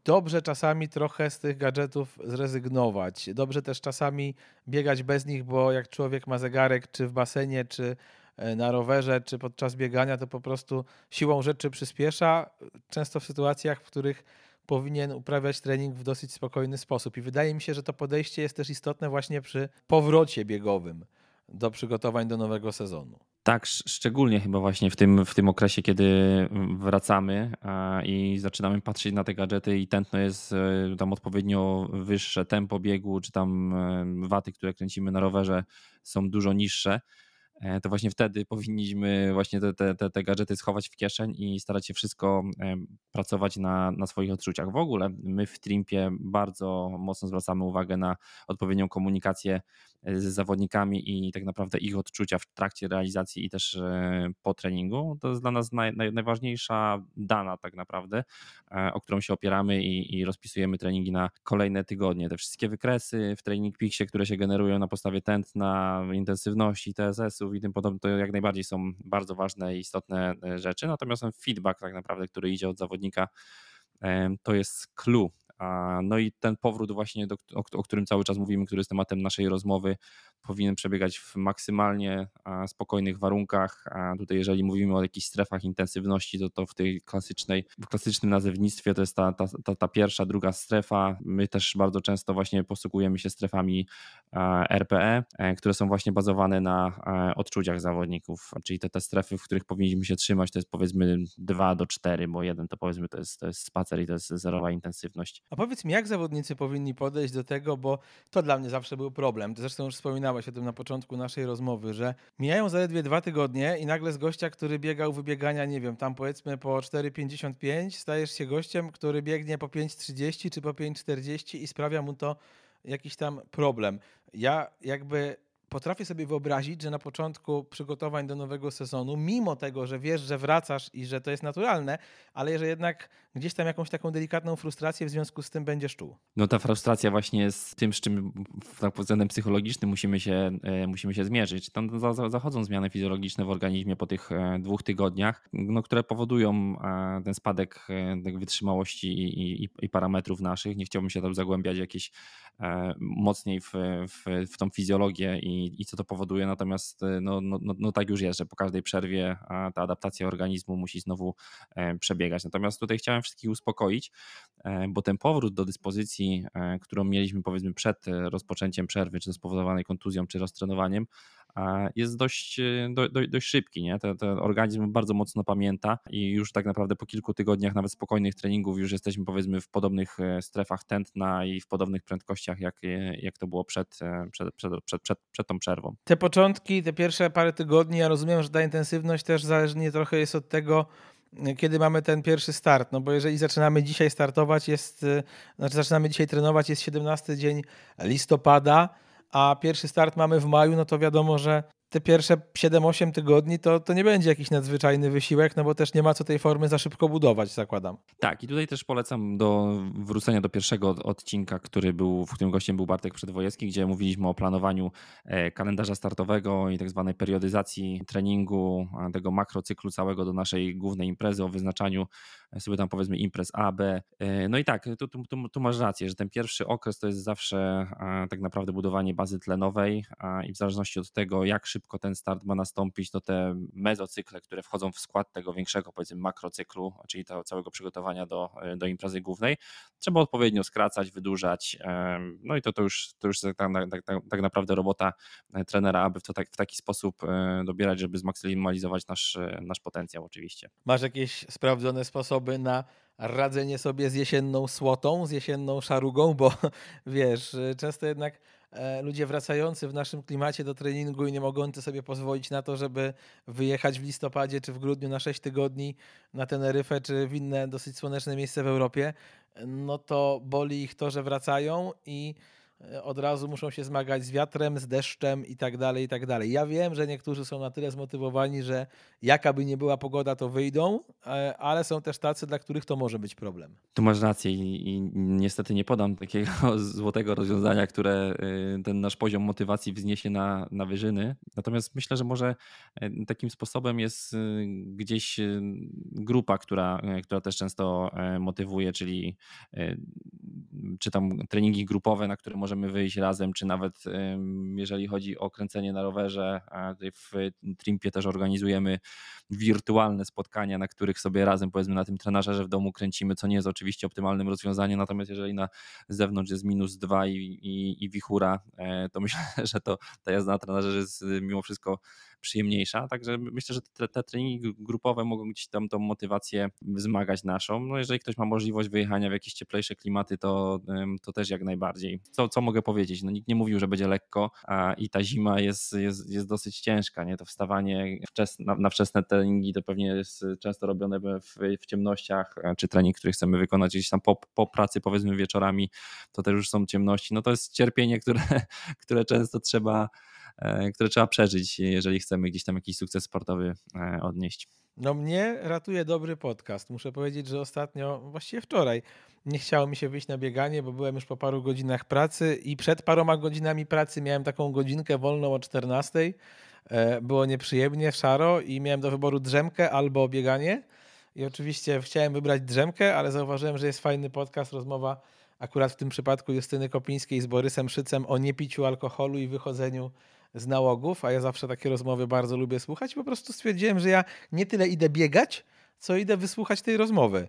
dobrze czasami trochę z tych gadżetów zrezygnować. Dobrze też czasami biegać bez nich, bo jak człowiek ma zegarek, czy w basenie, czy e, na rowerze, czy podczas biegania, to po prostu siłą rzeczy przyspiesza. Często w sytuacjach, w których powinien uprawiać trening w dosyć spokojny sposób. I wydaje mi się, że to podejście jest też istotne właśnie przy powrocie biegowym do przygotowań do nowego sezonu. Tak, szczególnie chyba właśnie w tym, w tym okresie, kiedy wracamy i zaczynamy patrzeć na te gadżety i tętno jest e, tam odpowiednio wyższe, tempo biegu, czy tam e, waty, które kręcimy na rowerze są dużo niższe to właśnie wtedy powinniśmy właśnie te, te, te, gadżety schować w kieszeń i starać się wszystko e, pracować na, na swoich odczuciach. W ogóle my w Trimpie bardzo mocno zwracamy uwagę na odpowiednią komunikację e, z zawodnikami i tak naprawdę ich odczucia w trakcie realizacji i też po treningu. To jest dla nas naj, naj, najważniejsza dana tak naprawdę, o którą się opieramy i, i rozpisujemy treningi na kolejne tygodnie. Te wszystkie wykresy w Training Peaksie, które się generują na podstawie tętna, intensywności, TSS-u, i tym podobne, to jak najbardziej są bardzo ważne i istotne e, rzeczy. Natomiast ten feedback tak naprawdę, który idzie od zawodnika, to jest clue. No i ten powrót właśnie, do, o, o, którym cały czas mówimy, który jest tematem naszej rozmowy, powinien przebiegać w maksymalnie spokojnych warunkach. A tutaj, jeżeli mówimy o jakichś strefach intensywności, to to w tej klasycznej, w klasycznym nazewnictwie to jest ta, ta, ta, ta pierwsza, druga strefa. My też bardzo często właśnie posługujemy się strefami RPE, e, które są właśnie bazowane na odczuciach zawodników, czyli te, te strefy, w których powinniśmy się trzymać, to jest powiedzmy 2 do 4, bo jeden to powiedzmy to jest, to jest spacer i to jest zerowa intensywność. A powiedz mi, jak zawodnicy powinni podejść do tego, bo to dla mnie zawsze był problem. Ty zresztą już wspominałeś o tym na początku naszej rozmowy, że mijają zaledwie dwa tygodnie i nagle z gościa, który biegał wybiegania, nie wiem, tam powiedzmy po 4,55, stajesz się gościem, który biegnie po 5,30 czy po 5,40 i sprawia mu to jakiś tam problem. Ja jakby potrafię sobie wyobrazić, że na początku przygotowań do nowego sezonu, mimo tego, że wiesz, że wracasz i że to jest naturalne, ale że jednak gdzieś tam jakąś taką delikatną frustrację w związku z tym będziesz czuł. No ta frustracja właśnie jest tym, z czym tak pod względem psychologicznym musimy się, e, musimy się zmierzyć. Tam zachodzą zmiany fizjologiczne w organizmie po tych e, dwóch tygodniach, no, które powodują e, ten spadek wytrzymałości i, i, i parametrów naszych. Nie chciałbym się tam zagłębiać jakieś mocniej w, w, w tą fizjologię i i, co to powoduje. Natomiast y, no, no, no, no, tak już jest, że po każdej przerwie ta adaptacja organizmu musi znowu e, przebiegać. Natomiast tutaj chciałem wszystkich uspokoić, e, bo ten powrót do dyspozycji, e, którą mieliśmy powiedzmy przed rozpoczęciem przerwy, czy to spowodowanej kontuzją, czy roztrenowaniem, jest dość, do, do, dość szybki. Nie? Ten, ten organizm bardzo mocno pamięta i już tak naprawdę po kilku tygodniach nawet spokojnych treningów już jesteśmy powiedzmy w podobnych strefach tętna i w podobnych prędkościach, jak, jak to było przed, przed, przed, przed, przed, przed tą przerwą. Te początki, te pierwsze parę tygodni, ja rozumiem, że ta intensywność też zależnie trochę jest od tego, kiedy mamy ten pierwszy start, no bo jeżeli zaczynamy dzisiaj startować, jest, znaczy zaczynamy dzisiaj trenować, jest 17 dzień listopada, a pierwszy start mamy w maju, no to wiadomo, że te pierwsze 7-8 tygodni to, to nie będzie jakiś nadzwyczajny wysiłek, no bo też nie ma co tej formy za szybko budować, zakładam. Tak, i tutaj też polecam do wrócenia do pierwszego odcinka, który był, w którym gościem był Bartek Przedwojewski, gdzie mówiliśmy o planowaniu e, kalendarza startowego i tak zwanej periodyzacji treningu, tego makrocyklu całego do naszej głównej imprezy, o wyznaczaniu sobie tam powiedzmy imprez A, B. E, no i tak, tu, tu, tu, masz rację, że ten pierwszy okres to jest zawsze tak naprawdę budowanie bazy tlenowej i w zależności od tego, jak szybko ten start ma nastąpić, to te mezocykle, które wchodzą w skład tego większego powiedzmy makrocyklu, czyli tego całego przygotowania do, e, do imprezy głównej, trzeba odpowiednio skracać, wydłużać. No i to, to już, to już tak, tak, tak, tak naprawdę robota e, trenera, aby to tak, w taki sposób dobierać, żeby zmaksymalizować nasz, nasz potencjał oczywiście. Masz jakieś sprawdzone sposoby na radzenie sobie z jesienną słotą, z jesienną szarugą, [laughs] bo wiesz, często jednak e, ludzie wracający w naszym klimacie do treningu i nie mogący sobie pozwolić na to, żeby wyjechać w listopadzie czy w grudniu na 6 tygodni na Teneryfę czy w inne dosyć słoneczne miejsce w Europie, no to boli ich to, że wracają i od razu muszą się zmagać z wiatrem, z deszczem i tak dalej, i tak dalej. Ja wiem, że niektórzy są na tyle zmotywowani, że jaka by nie była pogoda, to wyjdą, e, ale są też tacy, dla których to może być problem. Tu masz rację i, i niestety nie podam takiego [laughs] złotego rozwiązania, które y, ten nasz poziom motywacji wzniesie na, na wyżyny. Natomiast myślę, że może e, takim sposobem jest y, gdzieś y, grupa, która, która też często motywuje, czyli czy tam treningi grupowe, na które możemy wyjść razem, czy nawet jeżeli chodzi o kręcenie na rowerze, w Trimpie też organizujemy wirtualne spotkania, na których sobie razem powiedzmy na tym trenażerze w domu kręcimy, co nie jest oczywiście optymalnym rozwiązaniem, natomiast jeżeli na zewnątrz jest minus dwa i, i, i wichura, e, to [laughs] myślę, że to ta jazda na trenażerze jest mimo wszystko przyjemniejsza. Także myślę, że te, te treningi grupowe mogą gdzieś tam tą motywację wzmagać naszą. No jeżeli ktoś ma możliwość wyjechania w jakieś cieplejsze klimaty, to, to też jak najbardziej. Co, co mogę powiedzieć? No, nikt nie mówił, że będzie lekko a i ta zima jest, jest, jest dosyć ciężka. Nie? To wstawanie wczes, na, na wczesne treningi to pewnie jest często robione w, w ciemnościach, czy trening, który chcemy wykonać gdzieś tam po, po pracy, powiedzmy wieczorami, to też już są ciemności. No to jest cierpienie, które, [laughs] które często trzeba E, które trzeba przeżyć, jeżeli chcemy gdzieś tam jakiś sukces sportowy e, odnieść. No mnie ratuje dobry podcast. Muszę powiedzieć, że ostatnio, właściwie wczoraj, nie chciało mi się wyjść na bieganie, bo byłem już po paru godzinach pracy i przed paroma godzinami pracy miałem taką godzinkę wolną o 14. E, było nieprzyjemnie, szaro i miałem do wyboru drzemkę albo bieganie. I oczywiście chciałem wybrać drzemkę, ale zauważyłem, że jest fajny podcast, rozmowa akurat w tym przypadku Justyny Kopińskiej z Borysem Szycem o niepiciu alkoholu i wychodzeniu z nałogów, a ja zawsze takie rozmowy bardzo lubię słuchać. Po prostu stwierdziłem, że ja nie tyle idę biegać, co idę wysłuchać tej rozmowy.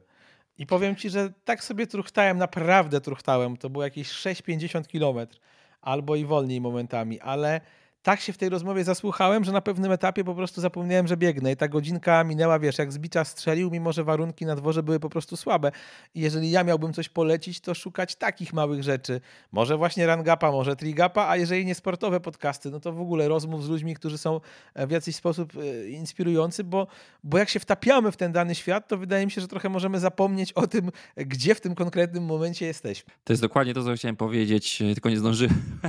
I powiem ci, że tak sobie truchtałem, naprawdę truchtałem. To było jakieś 6,50 kilometr, albo i wolniej momentami, ale tak się w tej rozmowie zasłuchałem, że na pewnym etapie po prostu zapomniałem, że biegnę. I ta godzinka minęła, wiesz, jak z bicza strzelił, mimo że warunki na dworze były po prostu słabe. I jeżeli ja miałbym coś polecić, to szukać takich małych rzeczy. Może właśnie rangapa, może trigapa, a jeżeli nie sportowe podcasty, no to w ogóle rozmów z ludźmi, którzy są w jakiś sposób e, inspirujący, bo, bo jak się wtapiamy w ten dany świat, to wydaje mi się, że trochę możemy zapomnieć o tym, gdzie w tym konkretnym momencie jesteśmy. To jest dokładnie to, co chciałem powiedzieć, tylko nie zdążyłem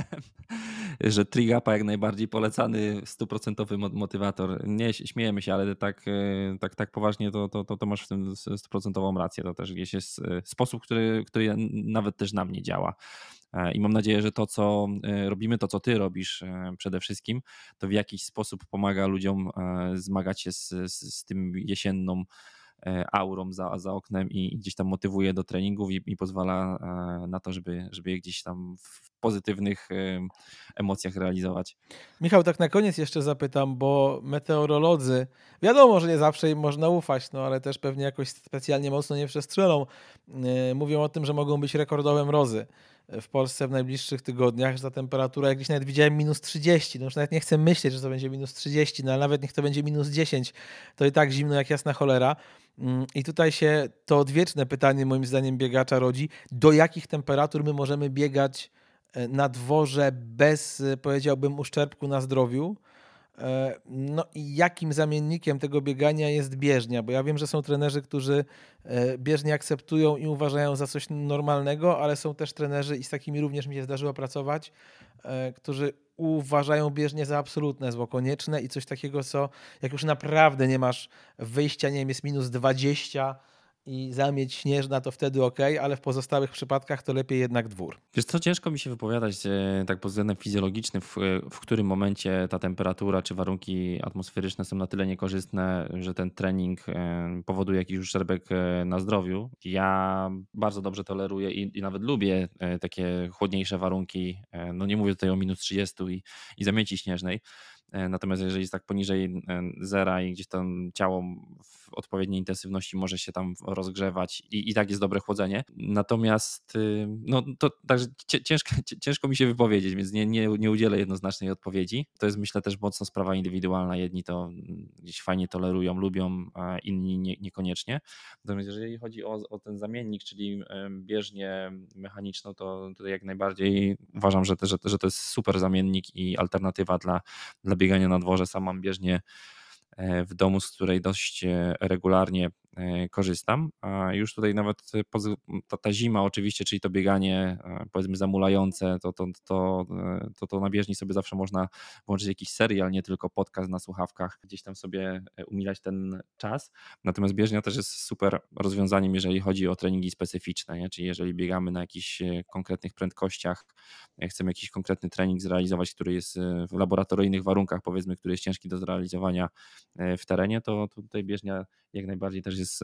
że Trigapa jak najbardziej polecany, stuprocentowy motywator. Nie, śmiejemy się, ale tak, e, tak, tak poważnie to, to, to, to masz w tym stuprocentową rację. To też gdzieś jest e, sposób, który, który nawet też na mnie działa. E, I mam nadzieję, że to, co robimy, to, co ty robisz przede wszystkim, to w jakiś sposób pomaga ludziom zmagać się z, z, z tym jesienną aurą za, za oknem i gdzieś tam motywuje do treningów i, i pozwala na to, żeby, żeby je gdzieś tam w pozytywnych emocjach realizować. Michał, tak na koniec jeszcze zapytam, bo meteorolodzy, wiadomo, że nie zawsze im można ufać, no ale też pewnie jakoś specjalnie mocno nie przestrzelą. E, mówią o tym, że mogą być rekordowe mrozy w Polsce w najbliższych tygodniach, że ta temperatura, jak gdzieś nawet widziałem, minus 30. No już nawet nie chcę myśleć, że to będzie minus 30, no ale nawet niech to będzie minus 10, to i tak zimno jak jasna cholera. Mm, I tutaj się to odwieczne pytanie, moim zdaniem, biegacza rodzi, do jakich temperatur my możemy biegać E, na dworze bez, e, powiedziałbym, uszczerbku na zdrowiu. E, no i jakim zamiennikiem tego biegania jest bieżnia? Bo ja wiem, że są trenerzy, którzy bieżnie akceptują i uważają za coś normalnego, ale są też trenerzy, i z takimi również mi się zdarzyło pracować, którzy uważają bieżnie za absolutne zło, konieczne i coś takiego, co jak już naprawdę nie masz wyjścia, nie wiem, jest minus 20, i zamieć śnieżna to wtedy ok, ale w pozostałych przypadkach to lepiej jednak dwór. Wiesz co, ciężko mi się wypowiadać e, tak pod względem fizjologicznym, w, w którym momencie ta temperatura czy warunki atmosferyczne są na tyle niekorzystne, że ten trening e, powoduje jakiś uszczerbek e, na zdrowiu. Ja bardzo dobrze toleruję i, i nawet lubię takie chłodniejsze warunki, no nie mówię tutaj o minus 30 i, i zamieci śnieżnej, E, natomiast jeżeli jest tak poniżej e, zera i gdzieś tam ciało odpowiedniej intensywności może się tam rozgrzewać i, i tak jest dobre chłodzenie. Natomiast y, no to także ciężko, ciężko mi się wypowiedzieć, więc nie, nie, nie udzielę jednoznacznej odpowiedzi. To jest myślę też mocno sprawa indywidualna. Jedni to mm, gdzieś fajnie tolerują, lubią, a inni nie, niekoniecznie. Natomiast jeżeli chodzi o, o ten zamiennik, czyli bieżnię mechaniczną, to tutaj jak najbardziej uważam, że, że, że to jest super zamiennik i alternatywa dla, dla biegania na dworze. Sam mam bieżnię w domu, z której dość e, regularnie E, korzystam. A już tutaj nawet ta, ta zima oczywiście, czyli to bieganie e, powiedzmy zamulające, to, to, to, e, to, to na bieżni sobie zawsze można włączyć jakiś serial, nie tylko podcast na słuchawkach, gdzieś tam sobie umilać ten czas. Natomiast bieżnia też jest super rozwiązaniem, jeżeli chodzi o treningi specyficzne, nie? czyli jeżeli biegamy na jakichś konkretnych prędkościach, chcemy jakiś konkretny trening zrealizować, który jest w laboratoryjnych warunkach, powiedzmy, który jest ciężki do zrealizowania w terenie, to tutaj bieżnia jak najbardziej też jest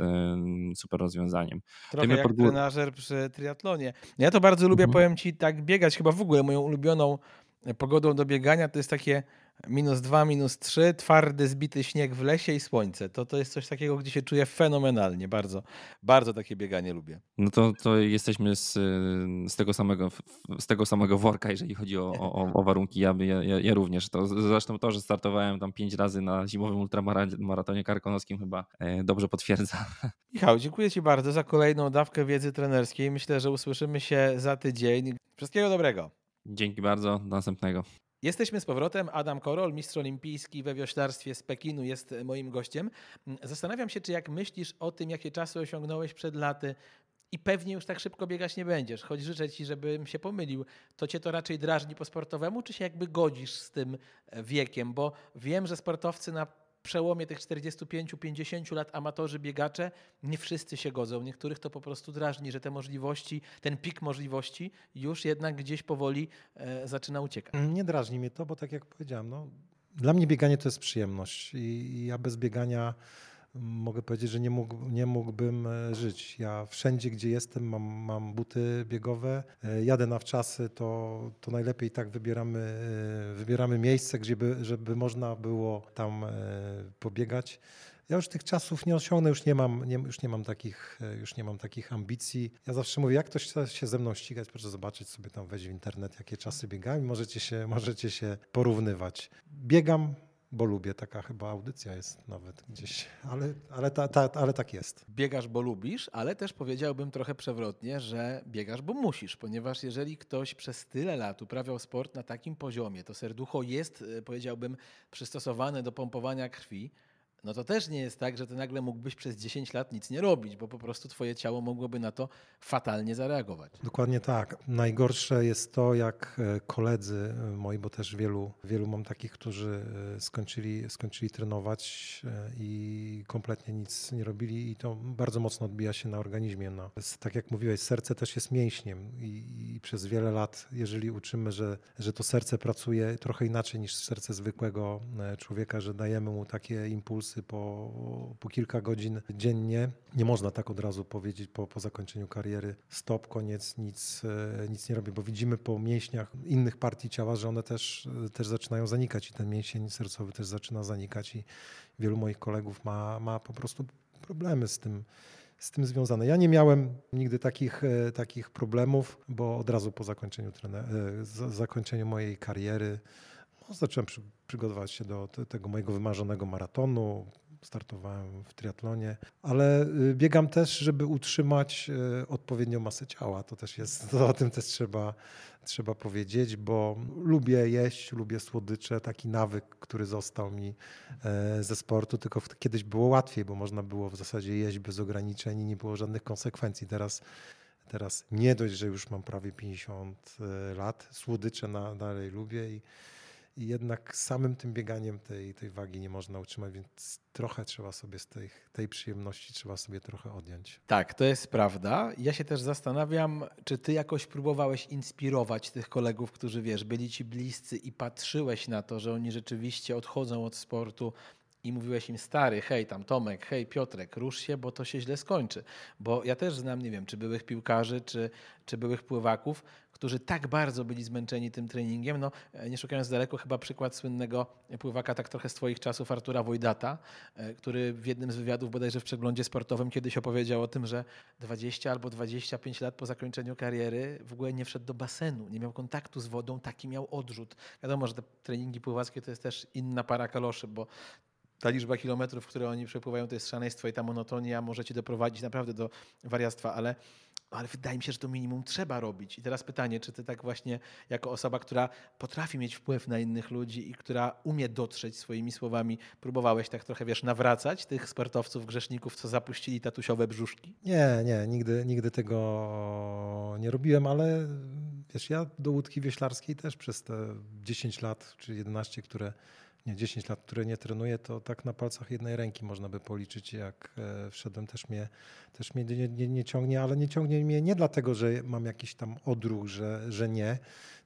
super rozwiązaniem. Trochę jak pod... trenażer przy triatlonie. Ja to bardzo lubię, mhm. powiem Ci, tak biegać. Chyba w ogóle moją ulubioną pogodą do biegania to jest takie minus dwa, minus trzy, twardy, zbity śnieg w lesie i słońce. To, to jest coś takiego, gdzie się czuję fenomenalnie. Bardzo, bardzo takie bieganie lubię. No to, to jesteśmy z, z, tego samego, z tego samego worka, jeżeli chodzi o, o, o warunki. Ja, ja, ja, również. To, zresztą to, że startowałem tam pięć razy na zimowym ultramaratonie karkonoskim chyba e, dobrze potwierdza. [laughs] Michał, dziękuję Ci bardzo za kolejną dawkę wiedzy trenerskiej. Myślę, że usłyszymy się za tydzień. Wszystkiego dobrego. Dzięki bardzo. Do następnego. Jesteśmy z powrotem. Adam Korol, mistrz olimpijski we wioślarstwie z Pekinu, jest moim gościem. Zastanawiam się, czy jak myślisz o tym, jakie czasy osiągnąłeś przed laty, i pewnie już tak szybko biegać nie będziesz, choć życzę ci, żebym się pomylił, to cię to raczej drażni po sportowemu, czy się jakby godzisz z tym wiekiem? Bo wiem, że sportowcy na przełomie tych 45-50 lat amatorzy, biegacze, nie wszyscy się godzą. Niektórych to po prostu drażni, że te możliwości, ten pik możliwości już jednak gdzieś powoli e, zaczyna uciekać. Nie drażni mnie to, bo tak jak powiedziałem, no, dla mnie bieganie to jest przyjemność i ja bez biegania mogę powiedzieć, że nie, mógł, nie mógłbym e, żyć. Ja wszędzie, gdzie jestem, mam, mam buty biegowe, e, jadę na wczasy, to, to najlepiej tak wybieramy, e, wybieramy miejsce, gdzie by, żeby można było tam pobiegać. Ja już tych czasów nie osiągnę, już nie mam, nie, już nie mam, takich, już nie mam takich ambicji. Ja zawsze mówię, jak ktoś chce się ze mną ścigać, proszę zobaczyć sobie tam, wejść w internet, jakie czasy biegałem i możecie się, możecie się porównywać. Biegam, bo lubię, taka chyba audycja jest nawet gdzieś, ale, ale, ta, ta, ale tak jest. Biegasz, bo lubisz, ale też powiedziałbym trochę przewrotnie, że biegasz, bo musisz, ponieważ jeżeli ktoś przez tyle lat uprawiał sport na takim poziomie, to serducho jest, e, powiedziałbym, przystosowane do pompowania krwi, no to też nie jest tak, że ty nagle mógłbyś przez 10 lat nic nie robić, bo po prostu twoje ciało mogłoby na to fatalnie zareagować. Dokładnie tak. Najgorsze jest to, jak e, koledzy e, moi, bo też wielu, wielu mam takich, którzy e, skończyli, skończyli trenować i kompletnie nic nie robili i to bardzo mocno odbija się na organizmie. No. Tak jak mówiłeś, serce też jest mięśniem i, i przez wiele lat, jeżeli uczymy, że, że to serce pracuje trochę inaczej niż serce zwykłego człowieka, że dajemy mu takie impulsy po, po kilka godzin dziennie, nie można tak od razu powiedzieć po, po zakończeniu kariery stop, koniec, nic, nic nie robię, bo widzimy po mięśniach innych partii ciała, że one też, też zaczynają zanikać i ten mięsień sercowy też zaczyna zanikać i wielu moich kolegów ma, ma po prostu problemy z tym, z tym związane. Ja nie miałem nigdy takich, takich problemów, bo od razu po zakończeniu, zakończeniu mojej kariery no, zacząłem przy, przygotować się do te, tego mojego wymarzonego maratonu. Startowałem w triatlonie, ale y, biegam też, żeby utrzymać y, odpowiednią masę ciała. To też jest, [laughs] to o tym też trzeba, trzeba powiedzieć, bo lubię jeść, lubię słodycze, taki nawyk, który został mi e, ze sportu, tylko kiedyś było łatwiej, bo można było w zasadzie jeść bez ograniczeń i nie było żadnych konsekwencji. Teraz Teraz nie dość, że już mam prawie 50 e, lat, słodycze na, dalej lubię i, i jednak samym tym bieganiem tej, tej wagi nie można utrzymać, więc trochę trzeba sobie z tej, tej przyjemności trzeba sobie trochę odjąć. Tak, to jest prawda. Ja się też zastanawiam, czy ty jakoś próbowałeś inspirować tych kolegów, którzy wiesz, byli ci bliscy i patrzyłeś na to, że oni rzeczywiście odchodzą od sportu i mówiłeś im stary, hej tam Tomek, hej Piotrek, rusz się, bo to się źle skończy. Bo ja też znam, nie wiem, czy byłych piłkarzy, czy, czy byłych pływaków, którzy tak bardzo byli zmęczeni tym treningiem. No, nie szukając daleko, chyba przykład słynnego pływaka, tak trochę z Twoich czasów, Artura Wojdata, e, który w jednym z wywiadów, bodajże w przeglądzie sportowym, kiedyś opowiedział o tym, że 20 albo 25 lat po zakończeniu kariery w ogóle nie wszedł do basenu, nie miał kontaktu z wodą, taki miał odrzut. Wiadomo, że te treningi pływackie to jest też inna para kaloszy, bo ta liczba kilometrów, które oni przepływają, to jest szaleństwo i ta monotonia może ci doprowadzić naprawdę do wariactwa, ale, ale wydaje mi się, że to minimum trzeba robić. I teraz pytanie, czy ty tak właśnie jako osoba, która potrafi mieć wpływ na innych ludzi i która umie dotrzeć swoimi słowami, próbowałeś tak trochę, wiesz, nawracać tych sportowców, grzeszników, co zapuścili tatusiowe brzuszki? Nie, nie, nigdy, nigdy tego nie robiłem, ale wiesz, ja do łódki wioślarskiej też przez te 10 lat czy 11, które nie 10 lat, które nie trenuję, to tak na palcach jednej ręki można by policzyć, jak e, wszedłem, też mnie, też mnie nie, nie, nie ciągnie, ale nie ciągnie mnie nie dlatego, że mam jakiś tam odruch, że, że nie,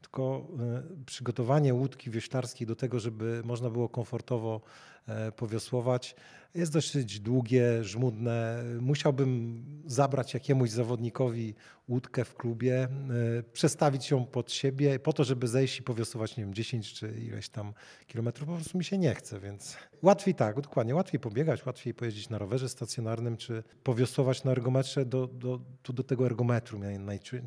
tylko e, przygotowanie łódki wioślarskiej do tego, żeby można było komfortowo e, powiosłować, jest dosyć długie, żmudne. Musiałbym zabrać jakiemuś zawodnikowi łódkę w klubie, y, przestawić ją pod siebie po to, żeby zejść i powiosłować, nie wiem, 10 czy ileś tam kilometrów. Po prostu mi się nie chce, więc łatwiej tak, dokładnie, łatwiej pobiegać, łatwiej pojeździć na rowerze stacjonarnym, czy powiosłować na ergometrze. Do, do, tu do tego ergometru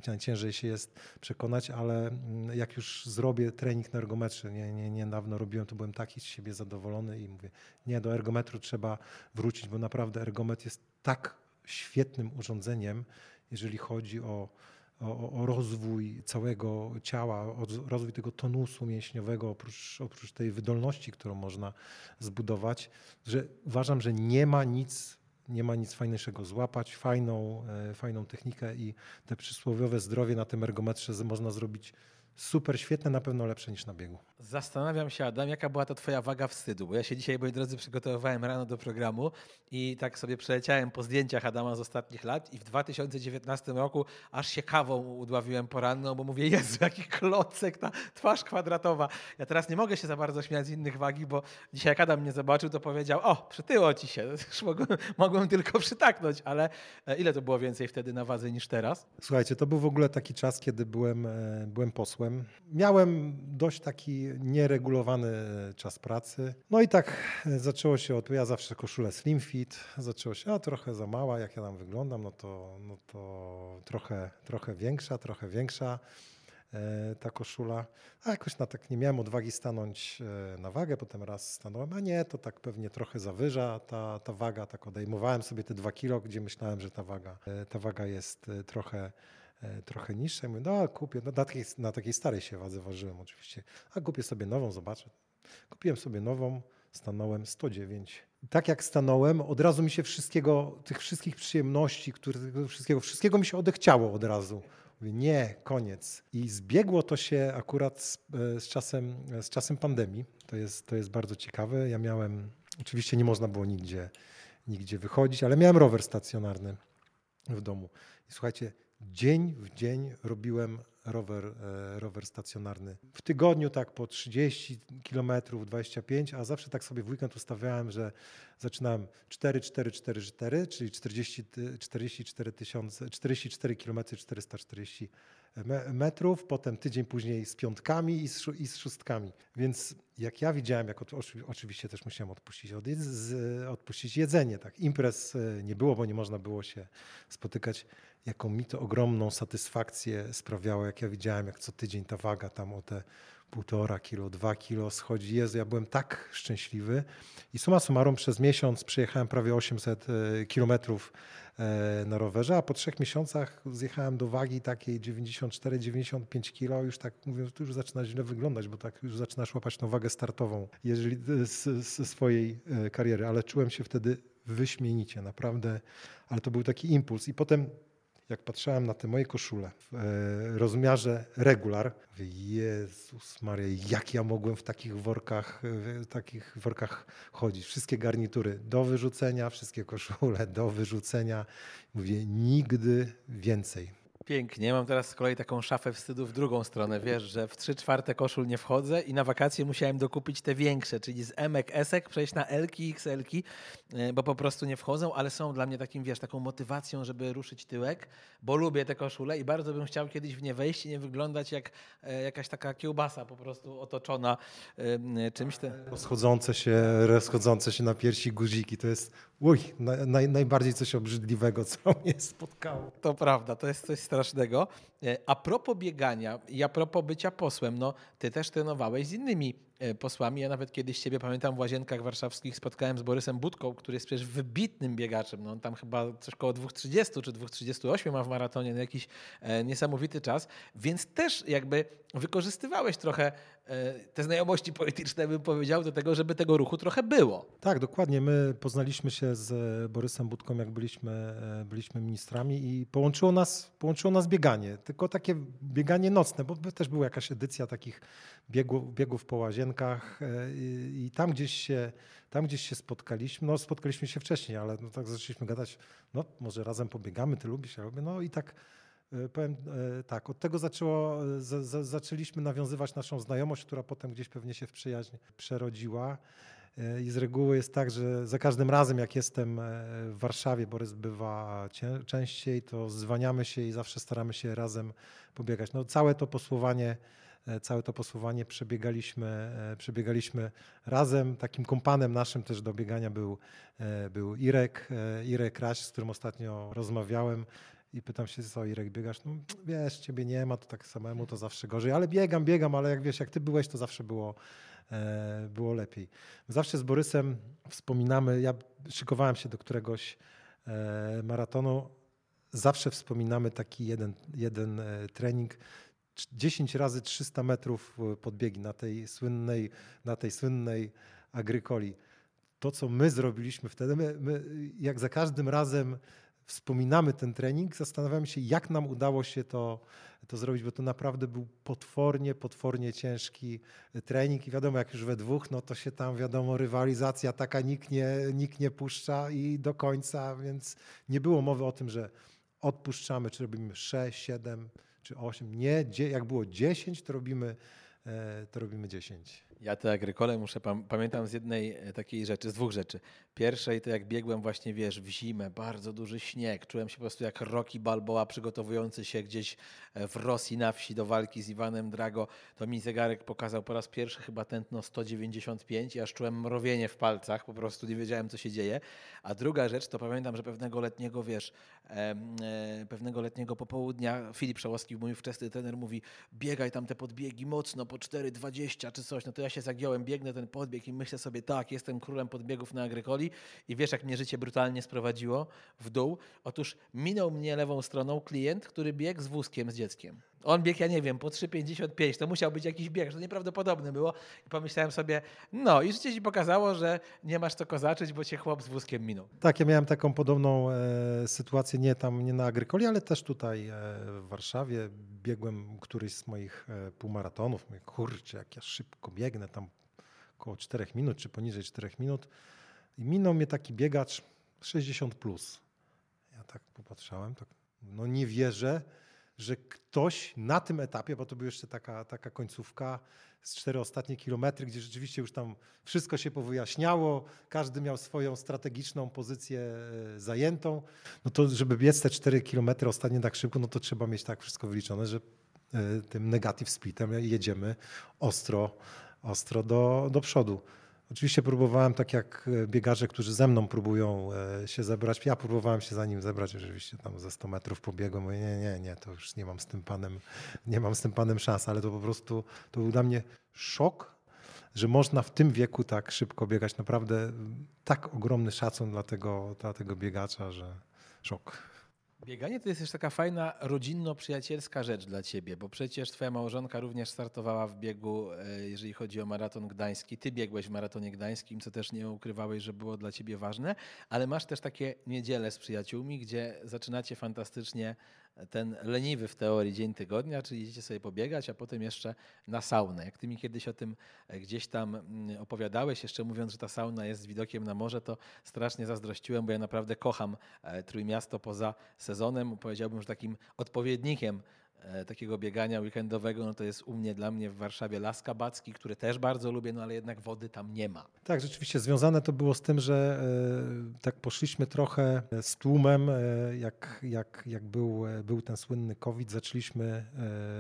najciężej się jest przekonać, ale mm, jak już zrobię trening na ergometrze, nie, nie, niedawno robiłem, to byłem taki z siebie zadowolony i mówię, nie, do ergometru trzeba wrócić, bo naprawdę ergometr jest tak świetnym urządzeniem, jeżeli chodzi o, o, o, rozwój całego ciała, o rozwój tego tonusu mięśniowego, oprócz, oprócz tej wydolności, którą można zbudować, że uważam, że nie ma nic, nie ma nic fajniejszego. Złapać fajną, e, fajną technikę i te przysłowiowe zdrowie na tym ergometrze można zrobić super świetne, na pewno lepsze niż na biegu. Zastanawiam się, Adam, jaka była to twoja waga wstydu, bo ja się dzisiaj, moi drodzy, przygotowywałem rano do programu i tak sobie przeleciałem po zdjęciach Adama z ostatnich lat i w 2019 roku aż się kawą udławiłem poranną, bo mówię, Jezu, jaki klocek, ta twarz kwadratowa. Ja teraz nie mogę się za bardzo śmiać z innych wagi, bo dzisiaj jak Adam mnie zobaczył, to powiedział, o, przytyło ci się. [laughs] Mogłem, mogłem tylko przytaknąć, ale e, ile to było więcej wtedy na wadze niż teraz? Słuchajcie, to był w ogóle taki czas, kiedy byłem, e, byłem posłem. Miałem dość taki nieregulowany czas pracy. No i tak zaczęło się od, ja zawsze koszulę slim fit, zaczęło się, a trochę za mała, jak ja tam wyglądam, no to, no to trochę, trochę większa, trochę większa e, ta koszula. A jakoś na tak nie miałem odwagi stanąć e, na wagę, potem raz stanąłem, a nie, to tak pewnie trochę zawyża ta, ta waga, tak odejmowałem sobie te dwa kilo, gdzie myślałem, że ta waga, e, ta waga jest trochę trochę niższe. Mówię, no kupię, no, na, takiej, na takiej starej się wadze ważyłem oczywiście, a kupię sobie nową, zobaczę. Kupiłem sobie nową, stanąłem 109. Tak jak stanąłem, od razu mi się wszystkiego, tych wszystkich przyjemności, które, wszystkiego, wszystkiego mi się odechciało od razu. Mówię, nie, koniec. I zbiegło to się akurat z, e, z, czasem, z czasem pandemii. To jest, to jest bardzo ciekawe. Ja miałem, oczywiście nie można było nigdzie, nigdzie wychodzić, ale miałem rower stacjonarny w domu. I słuchajcie, dzień w dzień robiłem rower, e, rower stacjonarny. W tygodniu tak po 30 km, 25, a zawsze tak sobie w weekend ustawiałem, że zaczynałem 4, 4, 4, 4, czyli 40, 44 tysiące, 44 km 440 metrów, potem tydzień później z piątkami i z, i z szóstkami. Więc jak ja widziałem, jak oczywiście też musiałem odpuścić, od, z, odpuścić jedzenie, tak. Imprez e, nie było, bo nie można było się spotykać. Jaką mi to ogromną satysfakcję sprawiało, jak ja widziałem, jak co tydzień ta waga tam o te półtora kilo, dwa kilo schodzi. Jezu, ja byłem tak szczęśliwy. I suma summarum przez miesiąc przejechałem prawie 800 e, kilometrów e, na rowerze, a po trzech miesiącach zjechałem do wagi takiej 94-95 kilo. Już tak mówię, to już zaczyna źle wyglądać, bo tak już zaczynasz łapać tą wagę startową jeżeli, ze swojej e, kariery. Ale czułem się wtedy wyśmienicie, naprawdę. Ale to był taki impuls. I potem jak patrzyłem na te moje koszule w e, rozmiarze regular, mówię, Jezus Maria, jak ja mogłem w takich workach, w takich workach chodzić. Wszystkie garnitury do wyrzucenia, wszystkie koszule do wyrzucenia. Mówię, nigdy więcej. Pięknie. Mam teraz z kolei taką szafę wstydu w drugą stronę. Wiesz, że w trzy czwarte koszul nie wchodzę i na wakacje musiałem dokupić te większe, czyli z emek, esek przejść na elki, xelki, e, bo po prostu nie wchodzą, ale są dla mnie takim, wiesz, taką motywacją, żeby ruszyć tyłek, bo lubię te koszule i bardzo bym chciał kiedyś w nie wejść i nie wyglądać jak e, jakaś taka kiełbasa po prostu otoczona e, czymś. Te... Rozchodzące się, rozchodzące się na piersi guziki, to jest uj, naj, najbardziej coś obrzydliwego, co [laughs] mnie spotkało. To prawda, to jest coś strasznego. E, a propos biegania i a propos bycia posłem, no ty też trenowałeś z innymi e, posłami. Ja nawet kiedyś ciebie pamiętam w Łazienkach Warszawskich spotkałem z Borysem Budką, który jest przecież wybitnym biegaczem. No on tam chyba coś koło 2.30 czy 2.38 ma w maratonie, no jakiś e, niesamowity czas. Więc też jakby wykorzystywałeś trochę te znajomości polityczne, bym powiedział, do tego, żeby tego ruchu trochę było. Tak, dokładnie. My poznaliśmy się z Borysem Budką, jak byliśmy, byliśmy ministrami i połączyło nas, połączyło nas bieganie tylko takie bieganie nocne, bo też była jakaś edycja takich biegów, biegów po łazienkach e, i, i tam gdzieś się tam gdzieś się spotkaliśmy, no spotkaliśmy się wcześniej, ale no tak zaczęliśmy gadać, no może razem pobiegamy, ty lubisz, ja lubię, no i tak e, powiem e, tak, od tego zaczęło, z, z, zaczęliśmy nawiązywać naszą znajomość, która potem gdzieś pewnie się w przyjaźń przerodziła. I z reguły jest tak, że za każdym razem, jak jestem e, w Warszawie, Borys bywa częściej, to zwaniamy się i zawsze staramy się razem pobiegać. No, całe to posłowanie, e, całe to posłowanie przebiegaliśmy, e, przebiegaliśmy razem. Takim kompanem naszym też do biegania był, był Irek, Irek Raś, z którym ostatnio rozmawiałem. I pytam się, co Irek, biegasz? No wiesz, ciebie nie ma, to tak samemu to zawsze gorzej, ale biegam, biegam, ale jak wiesz, jak ty byłeś, to zawsze było, E, było lepiej. Zawsze z Borysem wspominamy, ja szykowałem się do któregoś e, maratonu, zawsze wspominamy taki jeden, jeden e, trening, 10 razy 300 metrów podbiegi na tej słynnej, na tej słynnej agrykoli. To, co my zrobiliśmy wtedy, my, my jak za każdym razem wspominamy ten trening, zastanawiamy się, jak nam udało się to, to zrobić, bo to naprawdę był potwornie, potwornie ciężki trening i wiadomo, jak już we dwóch, no to się tam, wiadomo, rywalizacja taka nikt nie, nikt nie puszcza i do końca, więc nie było mowy o tym, że odpuszczamy, czy robimy 6, 7 czy 8. Nie, jak było 10, to robimy, e, to robimy 10. Ja te agrykole muszę, pamiętam z jednej e, takiej rzeczy, z dwóch rzeczy. Pierwszej to jak biegłem właśnie, wiesz, w zimę, bardzo duży śnieg, czułem się po prostu jak Rocky Balboa przygotowujący się gdzieś e, w Rosji na wsi do walki z Iwanem Drago. To mi zegarek pokazał po raz pierwszy chyba tętno 195 i aż czułem mrowienie w palcach, po prostu nie wiedziałem co się dzieje. A druga rzecz to pamiętam, że pewnego letniego, wiesz, e, pewnego letniego popołudnia Filip Szałowski, mój wczesny trener mówi biegaj tam te podbiegi mocno po 4,20 czy coś, no to ja się zagiąłem, biegnę ten podbieg i myślę sobie, tak, jestem królem podbiegów na Agrykoli i wiesz, jak mnie życie brutalnie sprowadziło w dół? Otóż minął mnie lewą stroną klient, który biegł z wózkiem z dzieckiem. On biegł, ja nie wiem, po 3,55, to musiał być jakiś bieg, że nieprawdopodobne było. I pomyślałem sobie, no i życie ci pokazało, że nie masz co kozaczyć, bo cię chłop z wózkiem minął. Tak, ja miałem taką podobną e, sytuację, nie tam, nie na Agrykoli, ale też tutaj e, w Warszawie. Biegłem któryś z moich e, półmaratonów. Mówię, kurczę, jak ja szybko biegnę, tam około 4 minut, czy poniżej 4 minut. I minął mnie taki biegacz 60 plus. Ja tak popatrzałem, tak, no nie wierzę, że ktoś na tym etapie, bo to była jeszcze taka, taka końcówka z cztery ostatnie kilometry, gdzie rzeczywiście już tam wszystko się powyjaśniało, każdy miał swoją strategiczną pozycję e, zajętą, no to żeby biec te cztery kilometry ostatnie tak szybko, no to trzeba mieć tak wszystko wyliczone, że e, tym negative splitem jedziemy ostro, ostro do, do przodu. Oczywiście próbowałem, tak jak e, biegarze, którzy ze mną próbują e, się zebrać. Ja próbowałem się za nim zebrać, oczywiście tam ze 100 metrów pobiegłem. Mówię, nie, nie, nie, to już nie mam z tym panem, nie mam z tym panem szans, ale to po prostu to był dla mnie szok, że można w tym wieku tak szybko biegać. Naprawdę tak ogromny szacun dla tego, dla tego biegacza, że szok. Bieganie to jest też taka fajna, rodzinno-przyjacielska rzecz dla ciebie, bo przecież twoja małżonka również startowała w biegu, e, jeżeli chodzi o maraton gdański. Ty biegłeś w maratonie gdańskim, co też nie ukrywałeś, że było dla ciebie ważne, ale masz też takie niedziele z przyjaciółmi, gdzie zaczynacie fantastycznie ten leniwy w teorii dzień tygodnia, czyli idziecie sobie pobiegać, a potem jeszcze na saunę. Jak ty mi kiedyś o tym e, gdzieś tam mm, opowiadałeś, jeszcze mówiąc, że ta sauna jest z widokiem na morze, to strasznie zazdrościłem, bo ja naprawdę kocham e, Trójmiasto poza sezonem. Powiedziałbym, że takim odpowiednikiem takiego biegania weekendowego, no to jest u mnie, dla mnie w Warszawie Las Kabacki, które też bardzo lubię, no ale jednak wody tam nie ma. Tak, rzeczywiście związane to było z tym, że e, tak poszliśmy trochę z tłumem, e, jak, jak, jak był, był ten słynny COVID, zaczęliśmy,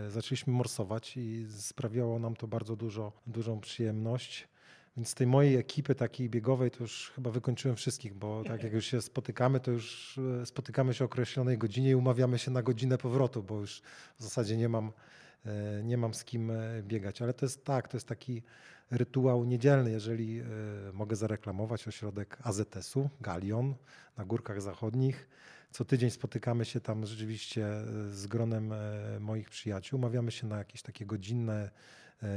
zaczęliśmy morsować i sprawiało nam to bardzo dużo, dużą przyjemność. Więc z tej mojej ekipy takiej biegowej to już chyba wykończyłem wszystkich, bo tak jak już się spotykamy, to już e, spotykamy się o określonej godzinie i umawiamy się na godzinę powrotu, bo już w zasadzie nie mam, e, nie mam z kim e, biegać. Ale to jest tak, to jest taki rytuał niedzielny, jeżeli mogę zareklamować ośrodek AZS-u, Galion na Górkach Zachodnich. Co tydzień spotykamy się tam rzeczywiście z gronem moich przyjaciół, umawiamy się na jakieś takie godzinne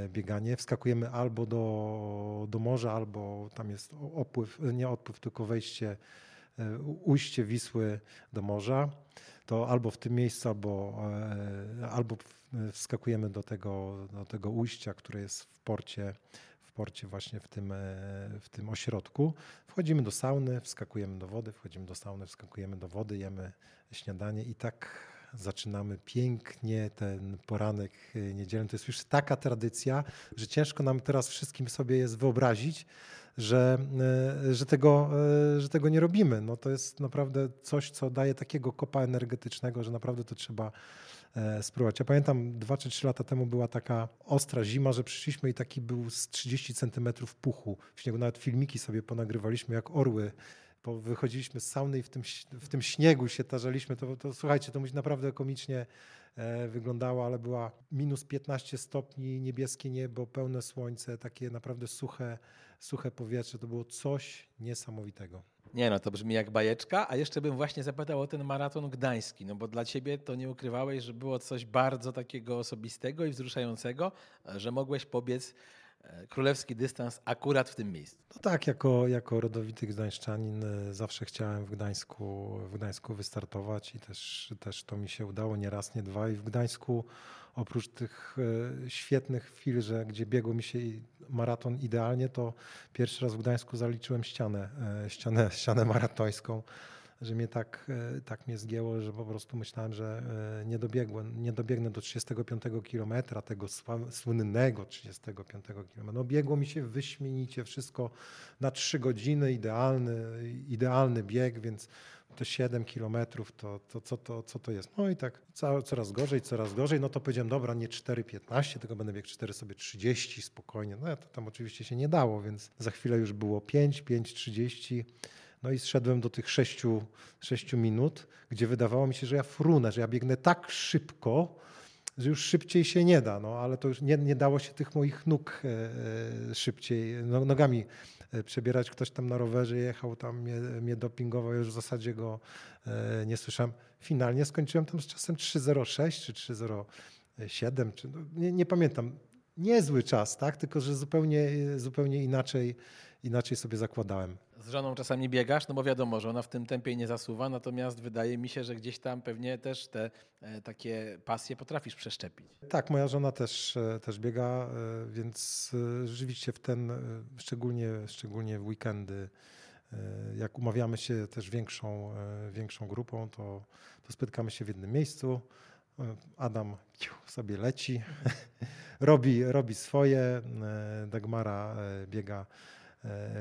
bieganie. Wskakujemy albo do, do morza, albo tam jest opływ, nie odpływ, tylko wejście, e, ujście Wisły do morza. To albo w tym miejscu, albo, e, albo wskakujemy do tego, do tego ujścia, które jest w porcie, porcie właśnie w tym, w tym ośrodku. Wchodzimy do sauny, wskakujemy do wody, wchodzimy do sauny, wskakujemy do wody, jemy śniadanie i tak zaczynamy pięknie ten poranek e, niedzielny. To jest już taka tradycja, że ciężko nam teraz wszystkim sobie jest wyobrazić, że, e, że, tego, e, że tego nie robimy. No to jest naprawdę coś, co daje takiego kopa energetycznego, że naprawdę to trzeba spróbować. Ja pamiętam dwa czy trzy lata temu była taka ostra zima, że przyszliśmy i taki był z 30 centymetrów puchu w śniegu. Nawet filmiki sobie ponagrywaliśmy, jak orły bo wychodziliśmy z sauny i w tym, w tym śniegu się tarzaliśmy, to, to słuchajcie, to naprawdę komicznie e, wyglądało, ale była minus 15 stopni, niebieskie niebo, pełne słońce, takie naprawdę suche, suche powietrze. To było coś niesamowitego. Nie no, to brzmi jak bajeczka, a jeszcze bym właśnie zapytał o ten maraton gdański, no bo dla ciebie to nie ukrywałeś, że było coś bardzo takiego osobistego i wzruszającego, że mogłeś pobiec e, królewski dystans akurat w tym miejscu? No tak, jako, jako rodowity gdańszczanin e, zawsze chciałem w Gdańsku, w Gdańsku wystartować i też, też to mi się udało nie raz, nie dwa. I w Gdańsku oprócz tych e, świetnych chwil, że gdzie biegło mi się maraton idealnie, to pierwszy raz w Gdańsku zaliczyłem ścianę, ścianę, ścianę maratońską że mnie tak, e, tak mnie zgięło, że po prostu myślałem, że e, nie, dobiegłem, nie dobiegnę do 35 kilometra, tego słynnego 35 kilometra. No biegło mi się wyśmienicie wszystko na 3 godziny, idealny, idealny bieg, więc te 7 kilometrów, to, to, co, to co to jest? No i tak coraz gorzej, coraz gorzej. No to powiedziałem, dobra, nie 4,15, tylko będę biegł 4 sobie 30 spokojnie. No to tam oczywiście się nie dało, więc za chwilę już było 5, 5,30. No i zszedłem do tych sześciu, sześciu minut, gdzie wydawało mi się, że ja frunę, że ja biegnę tak szybko, że już szybciej się nie da, no ale to już nie, nie dało się tych moich nóg e, e szybciej, no, nogami e, przebierać. Ktoś tam na rowerze jechał, tam mnie, mnie dopingował, już w zasadzie go e, nie słyszałem. Finalnie skończyłem tam z czasem 3.06 czy 3.07, czy, no, nie, nie pamiętam. Niezły czas, tak? tylko że zupełnie, zupełnie inaczej, inaczej sobie zakładałem. Z żoną czasami biegasz, no bo wiadomo, że ona w tym tempie nie zasuwa, natomiast wydaje mi się, że gdzieś tam pewnie też te e, takie pasje potrafisz przeszczepić. Tak, moja żona też, e, też biega, e, więc rzeczywiście w ten, szczególnie, szczególnie w weekendy, jak umawiamy się też większą, większą grupą, to, to spotykamy się w jednym miejscu. Adam sobie leci, [laughs] robi, robi swoje, Dagmara biega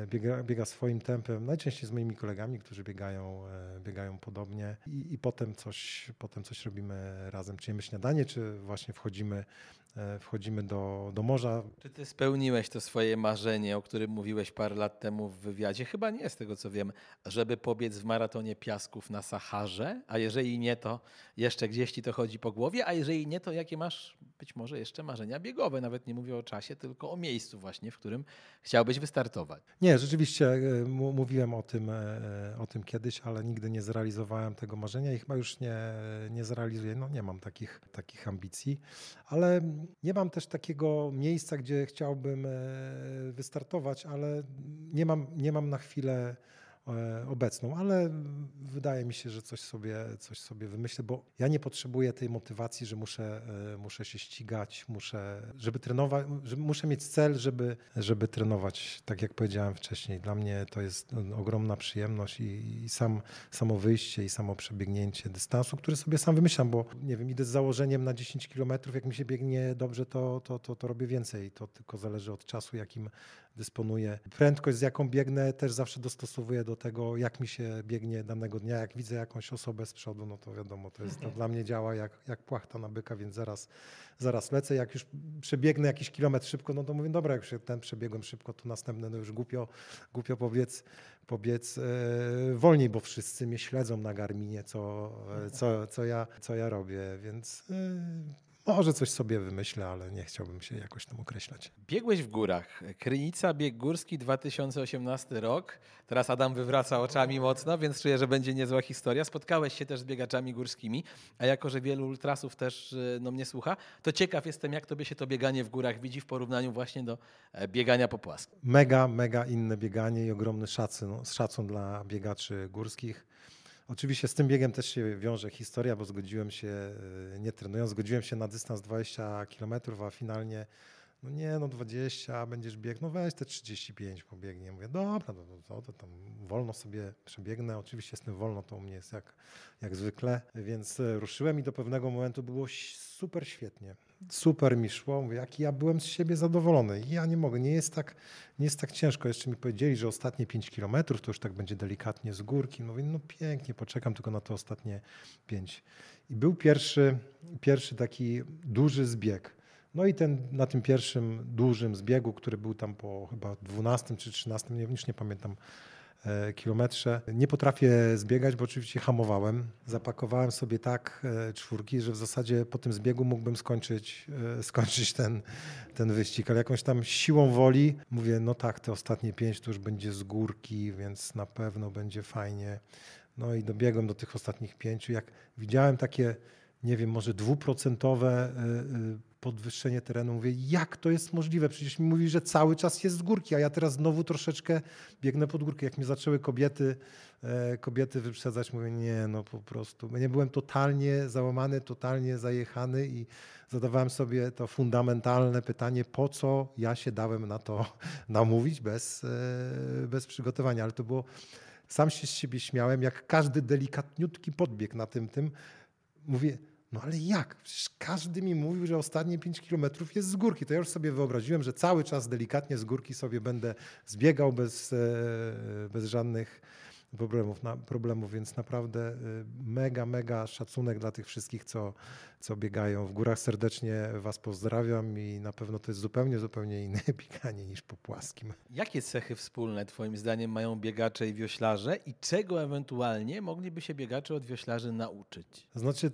biega, biega, swoim tempem, najczęściej z moimi kolegami, którzy biegają, e, biegają podobnie. I, i potem, coś, potem coś robimy razem, czy jemy śniadanie, czy właśnie wchodzimy E, wchodzimy do, do morza. Czy ty spełniłeś to swoje marzenie, o którym mówiłeś parę lat temu w wywiadzie? Chyba nie, z tego co wiem, żeby pobiec w maratonie piasków na Saharze, a jeżeli nie, to jeszcze gdzieś ci to chodzi po głowie, a jeżeli nie, to jakie masz być może jeszcze marzenia biegowe? Nawet nie mówię o czasie, tylko o miejscu właśnie, w którym chciałbyś wystartować. Nie, rzeczywiście e, mówiłem o tym, e, o tym kiedyś, ale nigdy nie zrealizowałem tego marzenia i chyba już nie, nie zrealizuję. No nie mam takich, takich ambicji, ale nie mam też takiego miejsca, gdzie chciałbym e, wystartować, ale nie mam, nie mam na chwilę obecną, ale wydaje mi się, że coś sobie, coś sobie wymyślę, bo ja nie potrzebuję tej motywacji, że muszę, e, muszę się ścigać, muszę, żeby trenować, że muszę mieć cel, żeby, żeby trenować. Tak jak powiedziałem wcześniej, dla mnie to jest ogromna przyjemność i, i sam, samo wyjście i samo przebiegnięcie dystansu, który sobie sam wymyślam, bo nie wiem, idę z założeniem na 10 kilometrów, jak mi się biegnie dobrze, to, to, to, to robię więcej. To tylko zależy od czasu, jakim dysponuję. Prędkość, z jaką biegnę, też zawsze dostosowuję do tego, jak mi się biegnie danego dnia. Jak widzę jakąś osobę z przodu, no to wiadomo, to jest to dla mnie działa jak, jak płachta na byka, więc zaraz, zaraz lecę. Jak już przebiegnę jakiś kilometr szybko, no to mówię, dobra, jak już ten przebiegłem szybko, to następny, no już głupio, głupio powiedz, powiedz e, wolniej, bo wszyscy mnie śledzą na Garminie, co, co, co, ja, co ja robię, więc e, może coś sobie wymyślę, ale nie chciałbym się jakoś tam określać. Biegłeś w górach. Krynica, bieg górski 2018 rok. Teraz Adam wywraca oczami mocno, więc czuję, że będzie niezła historia. Spotkałeś się też z biegaczami górskimi, a jako, że wielu ultrasów też e, no, mnie słucha, to ciekaw jestem, jak tobie się to bieganie w górach widzi w porównaniu właśnie do e, biegania po płaskim. Mega, mega inne bieganie i ogromny szacun, szacun dla biegaczy górskich. Oczywiście z tym biegiem też się wiąże historia, bo zgodziłem się, e, nie trenując, zgodziłem się na dystans 20 km, a finalnie no nie, no 20, będziesz biegł, no weź te 35 pobiegnie. Mówię, dobra, no to, to tam wolno sobie przebiegnę. Oczywiście jestem wolno, to u mnie jest jak, jak zwykle, więc e, ruszyłem i do pewnego momentu było super świetnie. Super mi szło, mówię, jaki ja byłem z siebie zadowolony. Ja nie mogę, nie jest tak, nie jest tak ciężko. Jeszcze mi powiedzieli, że ostatnie 5 kilometrów to już tak będzie delikatnie z górki. Mówię, no pięknie, poczekam tylko na te ostatnie 5. I był pierwszy, pierwszy taki duży zbieg no i ten, na tym pierwszym dużym zbiegu, który był tam po chyba 12 czy 13, nie, już nie pamiętam, e, kilometrze. Nie potrafię zbiegać, bo oczywiście hamowałem. Zapakowałem sobie tak e, czwórki, że w zasadzie po tym zbiegu mógłbym skończyć, e, [laughs] skończyć ten, ten wyścig, ale jakąś tam siłą woli mówię, no tak, te ostatnie pięć to już będzie z górki, więc na pewno będzie fajnie. No i dobiegłem do tych ostatnich pięciu. Jak widziałem takie nie wiem, może dwuprocentowe podwyższenie terenu. Mówię, jak to jest możliwe? Przecież mi mówi, że cały czas jest z górki, a ja teraz znowu troszeczkę biegnę pod górkę. Jak mi zaczęły kobiety, kobiety wyprzedzać, mówię, nie, no po prostu. Nie byłem totalnie załamany, totalnie zajechany i zadawałem sobie to fundamentalne pytanie, po co ja się dałem na to [laughs] namówić bez, bez przygotowania. Ale to było, sam się z siebie śmiałem, jak każdy delikatniutki podbieg na tym, tym. Mówię, no ale jak? Przecież każdy mi mówił, że ostatnie 5 kilometrów jest z górki. To ja już sobie wyobraziłem, że cały czas delikatnie z górki sobie będę zbiegał bez, bez żadnych problemów, na, problemów, więc naprawdę y, mega, mega szacunek dla tych wszystkich, co, co biegają w górach. Serdecznie Was pozdrawiam i na pewno to jest zupełnie, zupełnie inne [laughs] bieganie niż po płaskim. Jakie cechy wspólne Twoim zdaniem mają biegacze i wioślarze i czego ewentualnie mogliby się biegacze od wioślarzy nauczyć? Znaczy,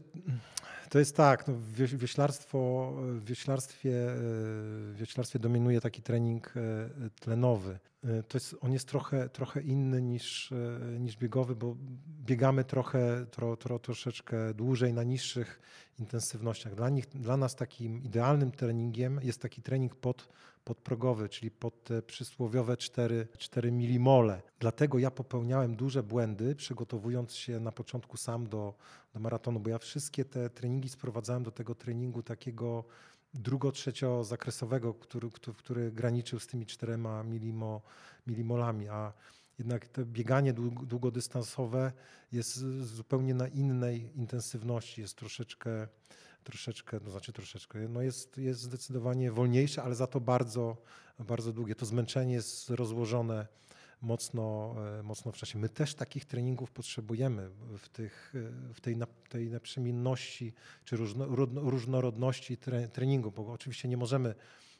to jest tak, no, wioślarstwo, w wioślarstwie, w wioślarstwie dominuje taki trening e, tlenowy. E, to jest, on jest trochę, trochę inny niż, e, niż biegowy, bo biegamy trochę, tro, tro, troszeczkę dłużej na niższych intensywnościach. Dla, nich, dla nas takim idealnym treningiem jest taki trening pod, podprogowy, czyli pod te przysłowiowe 4, 4 milimole. Dlatego ja popełniałem duże błędy, przygotowując się na początku sam do, do maratonu, bo ja wszystkie te treningi sprowadzałem do tego treningu takiego drugo-trzecio zakresowego, który, który, który graniczył z tymi czterema milimo, milimolami, a jednak to bieganie długodystansowe jest zupełnie na innej intensywności, jest troszeczkę, troszeczkę, no znaczy troszeczkę, no jest, jest zdecydowanie wolniejsze, ale za to bardzo, bardzo długie. To zmęczenie jest rozłożone mocno, e, mocno w czasie. My też takich treningów potrzebujemy w, tych, e, w tej, tej naprzemienności czy różnorodności treningu, bo oczywiście nie możemy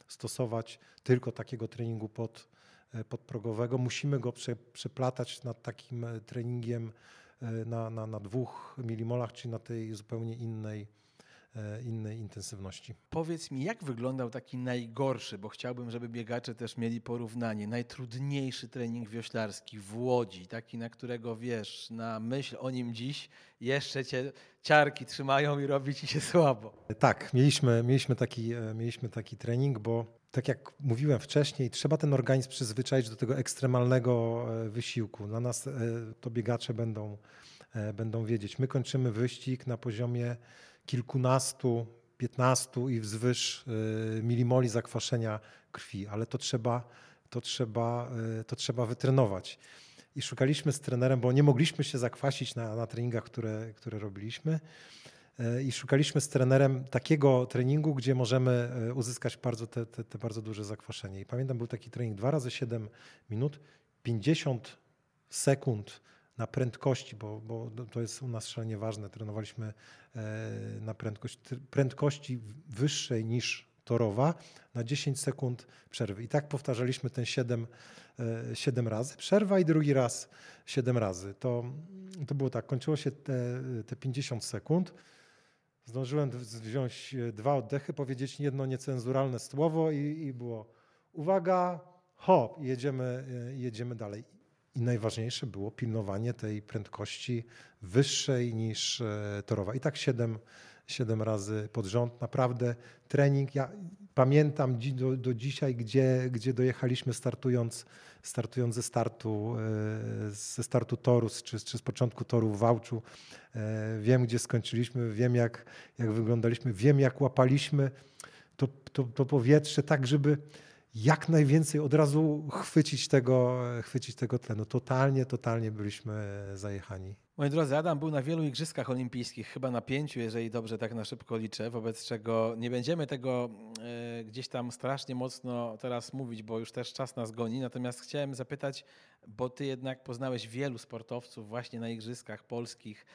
stosować tylko takiego treningu pod, e, podprogowego. Musimy go prze, przeplatać nad takim treningiem na, na, na dwóch milimolach, czy na tej zupełnie innej innej intensywności. Powiedz mi, jak wyglądał taki najgorszy, bo chciałbym, żeby biegacze też mieli porównanie, najtrudniejszy trening wioślarski w Łodzi, taki, na którego wiesz, na myśl o nim dziś jeszcze cię ciarki trzymają i robi ci się słabo. Tak, mieliśmy, mieliśmy, taki, e, mieliśmy taki trening, bo tak jak mówiłem wcześniej, trzeba ten organizm przyzwyczaić do tego ekstremalnego e, wysiłku. Dla nas to biegacze będą, będą wiedzieć. My kończymy wyścig na poziomie kilkunastu, piętnastu i wzwyż y, milimoli zakwaszenia krwi, ale to trzeba, to trzeba, y, to trzeba wytrenować. I szukaliśmy z trenerem, bo nie mogliśmy się zakwasić na, na treningach, które, które robiliśmy. Y, I szukaliśmy z trenerem takiego treningu, gdzie możemy uzyskać bardzo te, te, te bardzo duże zakwaszenie. I pamiętam, był taki trening 2 razy 7 minut, 50 sekund na prędkości, bo, bo to jest u nas szalenie ważne. Trenowaliśmy e, na prędkość, prędkości wyższej niż torowa na 10 sekund przerwy. I tak powtarzaliśmy ten 7, 7 e, razy. Przerwa i drugi raz 7 razy. To, to było tak, kończyło się te, te 50 sekund. Zdążyłem wziąć dwa oddechy, powiedzieć jedno niecenzuralne słowo i, i było uwaga, hop, jedziemy, e, jedziemy dalej. I najważniejsze było pilnowanie tej prędkości wyższej niż e, torowa. I tak siedem, siedem razy pod rząd. Naprawdę trening. Ja pamiętam do, do dzisiaj, gdzie, gdzie dojechaliśmy startując, startując ze startu, e, ze startu toru, czy, czy z początku toru w Wałczu. E, wiem, gdzie skończyliśmy, wiem, jak, jak wyglądaliśmy, wiem, jak łapaliśmy to, to, to powietrze, tak, żeby jak najwięcej od razu chwycić tego, chwycić tego tlenu. Totalnie, totalnie byliśmy zajechani. Moi drodzy, Adam był na wielu igrzyskach olimpijskich, chyba na pięciu, jeżeli dobrze tak na szybko liczę, wobec czego nie będziemy tego e, gdzieś tam strasznie mocno teraz mówić, bo już też czas nas goni. Natomiast chciałem zapytać, bo ty jednak poznałeś wielu sportowców właśnie na igrzyskach polskich,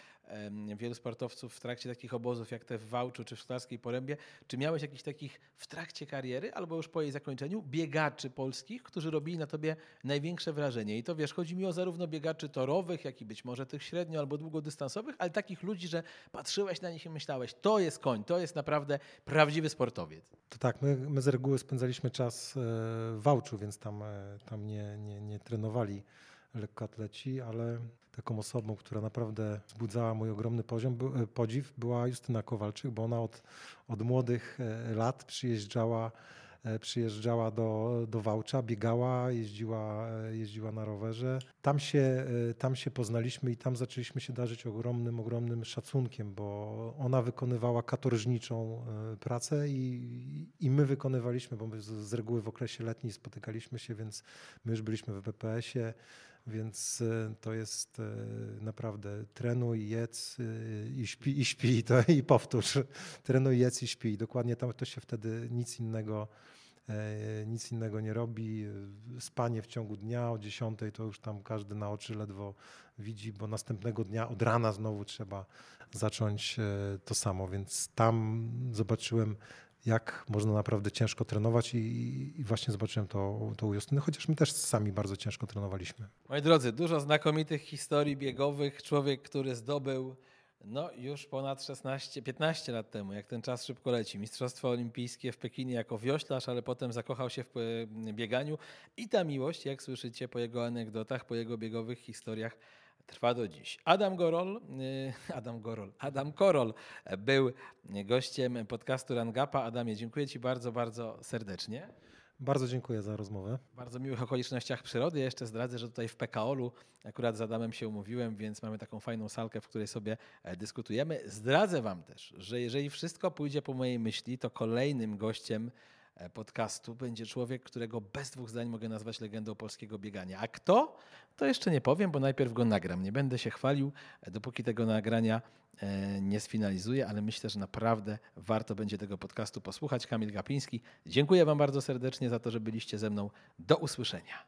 wielu sportowców w trakcie takich obozów jak te w Wałczu czy w Szklarskiej Porębie. Czy miałeś jakichś takich w trakcie kariery albo już po jej zakończeniu biegaczy polskich, którzy robili na tobie największe wrażenie? I to wiesz, chodzi mi o zarówno biegaczy torowych, jak i być może tych średnio albo długodystansowych, ale takich ludzi, że patrzyłeś na nich i myślałeś, to jest koń, to jest naprawdę prawdziwy sportowiec. To tak, my, my z reguły spędzaliśmy czas e, w Wałczu, więc tam, e, tam nie, nie, nie trenowali lekkoatleci, ale taką osobą, która naprawdę wzbudzała mój ogromny poziom, e, podziw, była Justyna Kowalczyk, bo ona od, od młodych e, lat przyjeżdżała, e, przyjeżdżała do, do Wałcza, biegała, jeździła, jeździła na rowerze. Tam się, tam się poznaliśmy i tam zaczęliśmy się darzyć ogromnym, ogromnym szacunkiem, bo ona wykonywała katorżniczą pracę i, i my wykonywaliśmy, bo my z, z reguły w okresie letnim spotykaliśmy się, więc my już byliśmy w BPS-ie, więc e, to jest e, naprawdę trenuj, jedz e, i śpi, i śpi to, i powtórz. Trenuj, jedz i śpi. Dokładnie to, to się wtedy nic innego, nic innego nie robi. Spanie w ciągu dnia o 10 to już tam każdy na oczy ledwo widzi, bo następnego dnia od rana znowu trzeba zacząć to samo. Więc tam zobaczyłem, jak można naprawdę ciężko trenować i, i właśnie zobaczyłem to, to u Justyny, chociaż my też sami bardzo ciężko trenowaliśmy. Moi drodzy, dużo znakomitych historii biegowych. Człowiek, który zdobył no już ponad 16, 15 lat temu, jak ten czas szybko leci. Mistrzostwa olimpijskie w Pekinie jako wioślarz, ale potem zakochał się w e, bieganiu i ta miłość, jak słyszycie po jego anegdotach, po jego biegowych historiach, trwa do dziś. Adam Gorol, y, [laughs] Adam Gorol, Adam Korol był gościem podcastu Rangapa. Adamie, dziękuję Ci bardzo, bardzo serdecznie. Bardzo dziękuję za rozmowę. W bardzo miłych okolicznościach przyrody. Ja jeszcze zdradzę, że tutaj w PKOL-u akurat z Adamem się umówiłem, więc mamy taką fajną salkę, w której sobie e, dyskutujemy. Zdradzę Wam też, że jeżeli wszystko pójdzie po mojej myśli, to kolejnym gościem podcastu będzie człowiek, którego bez dwóch zdań mogę nazwać legendą polskiego biegania. A kto? To jeszcze nie powiem, bo najpierw go nagram. Nie będę się chwalił, e, dopóki tego nagrania e, nie sfinalizuję, ale myślę, że naprawdę warto będzie tego podcastu posłuchać. Kamil Gapiński, dziękuję Wam bardzo serdecznie za to, że byliście ze mną. Do usłyszenia.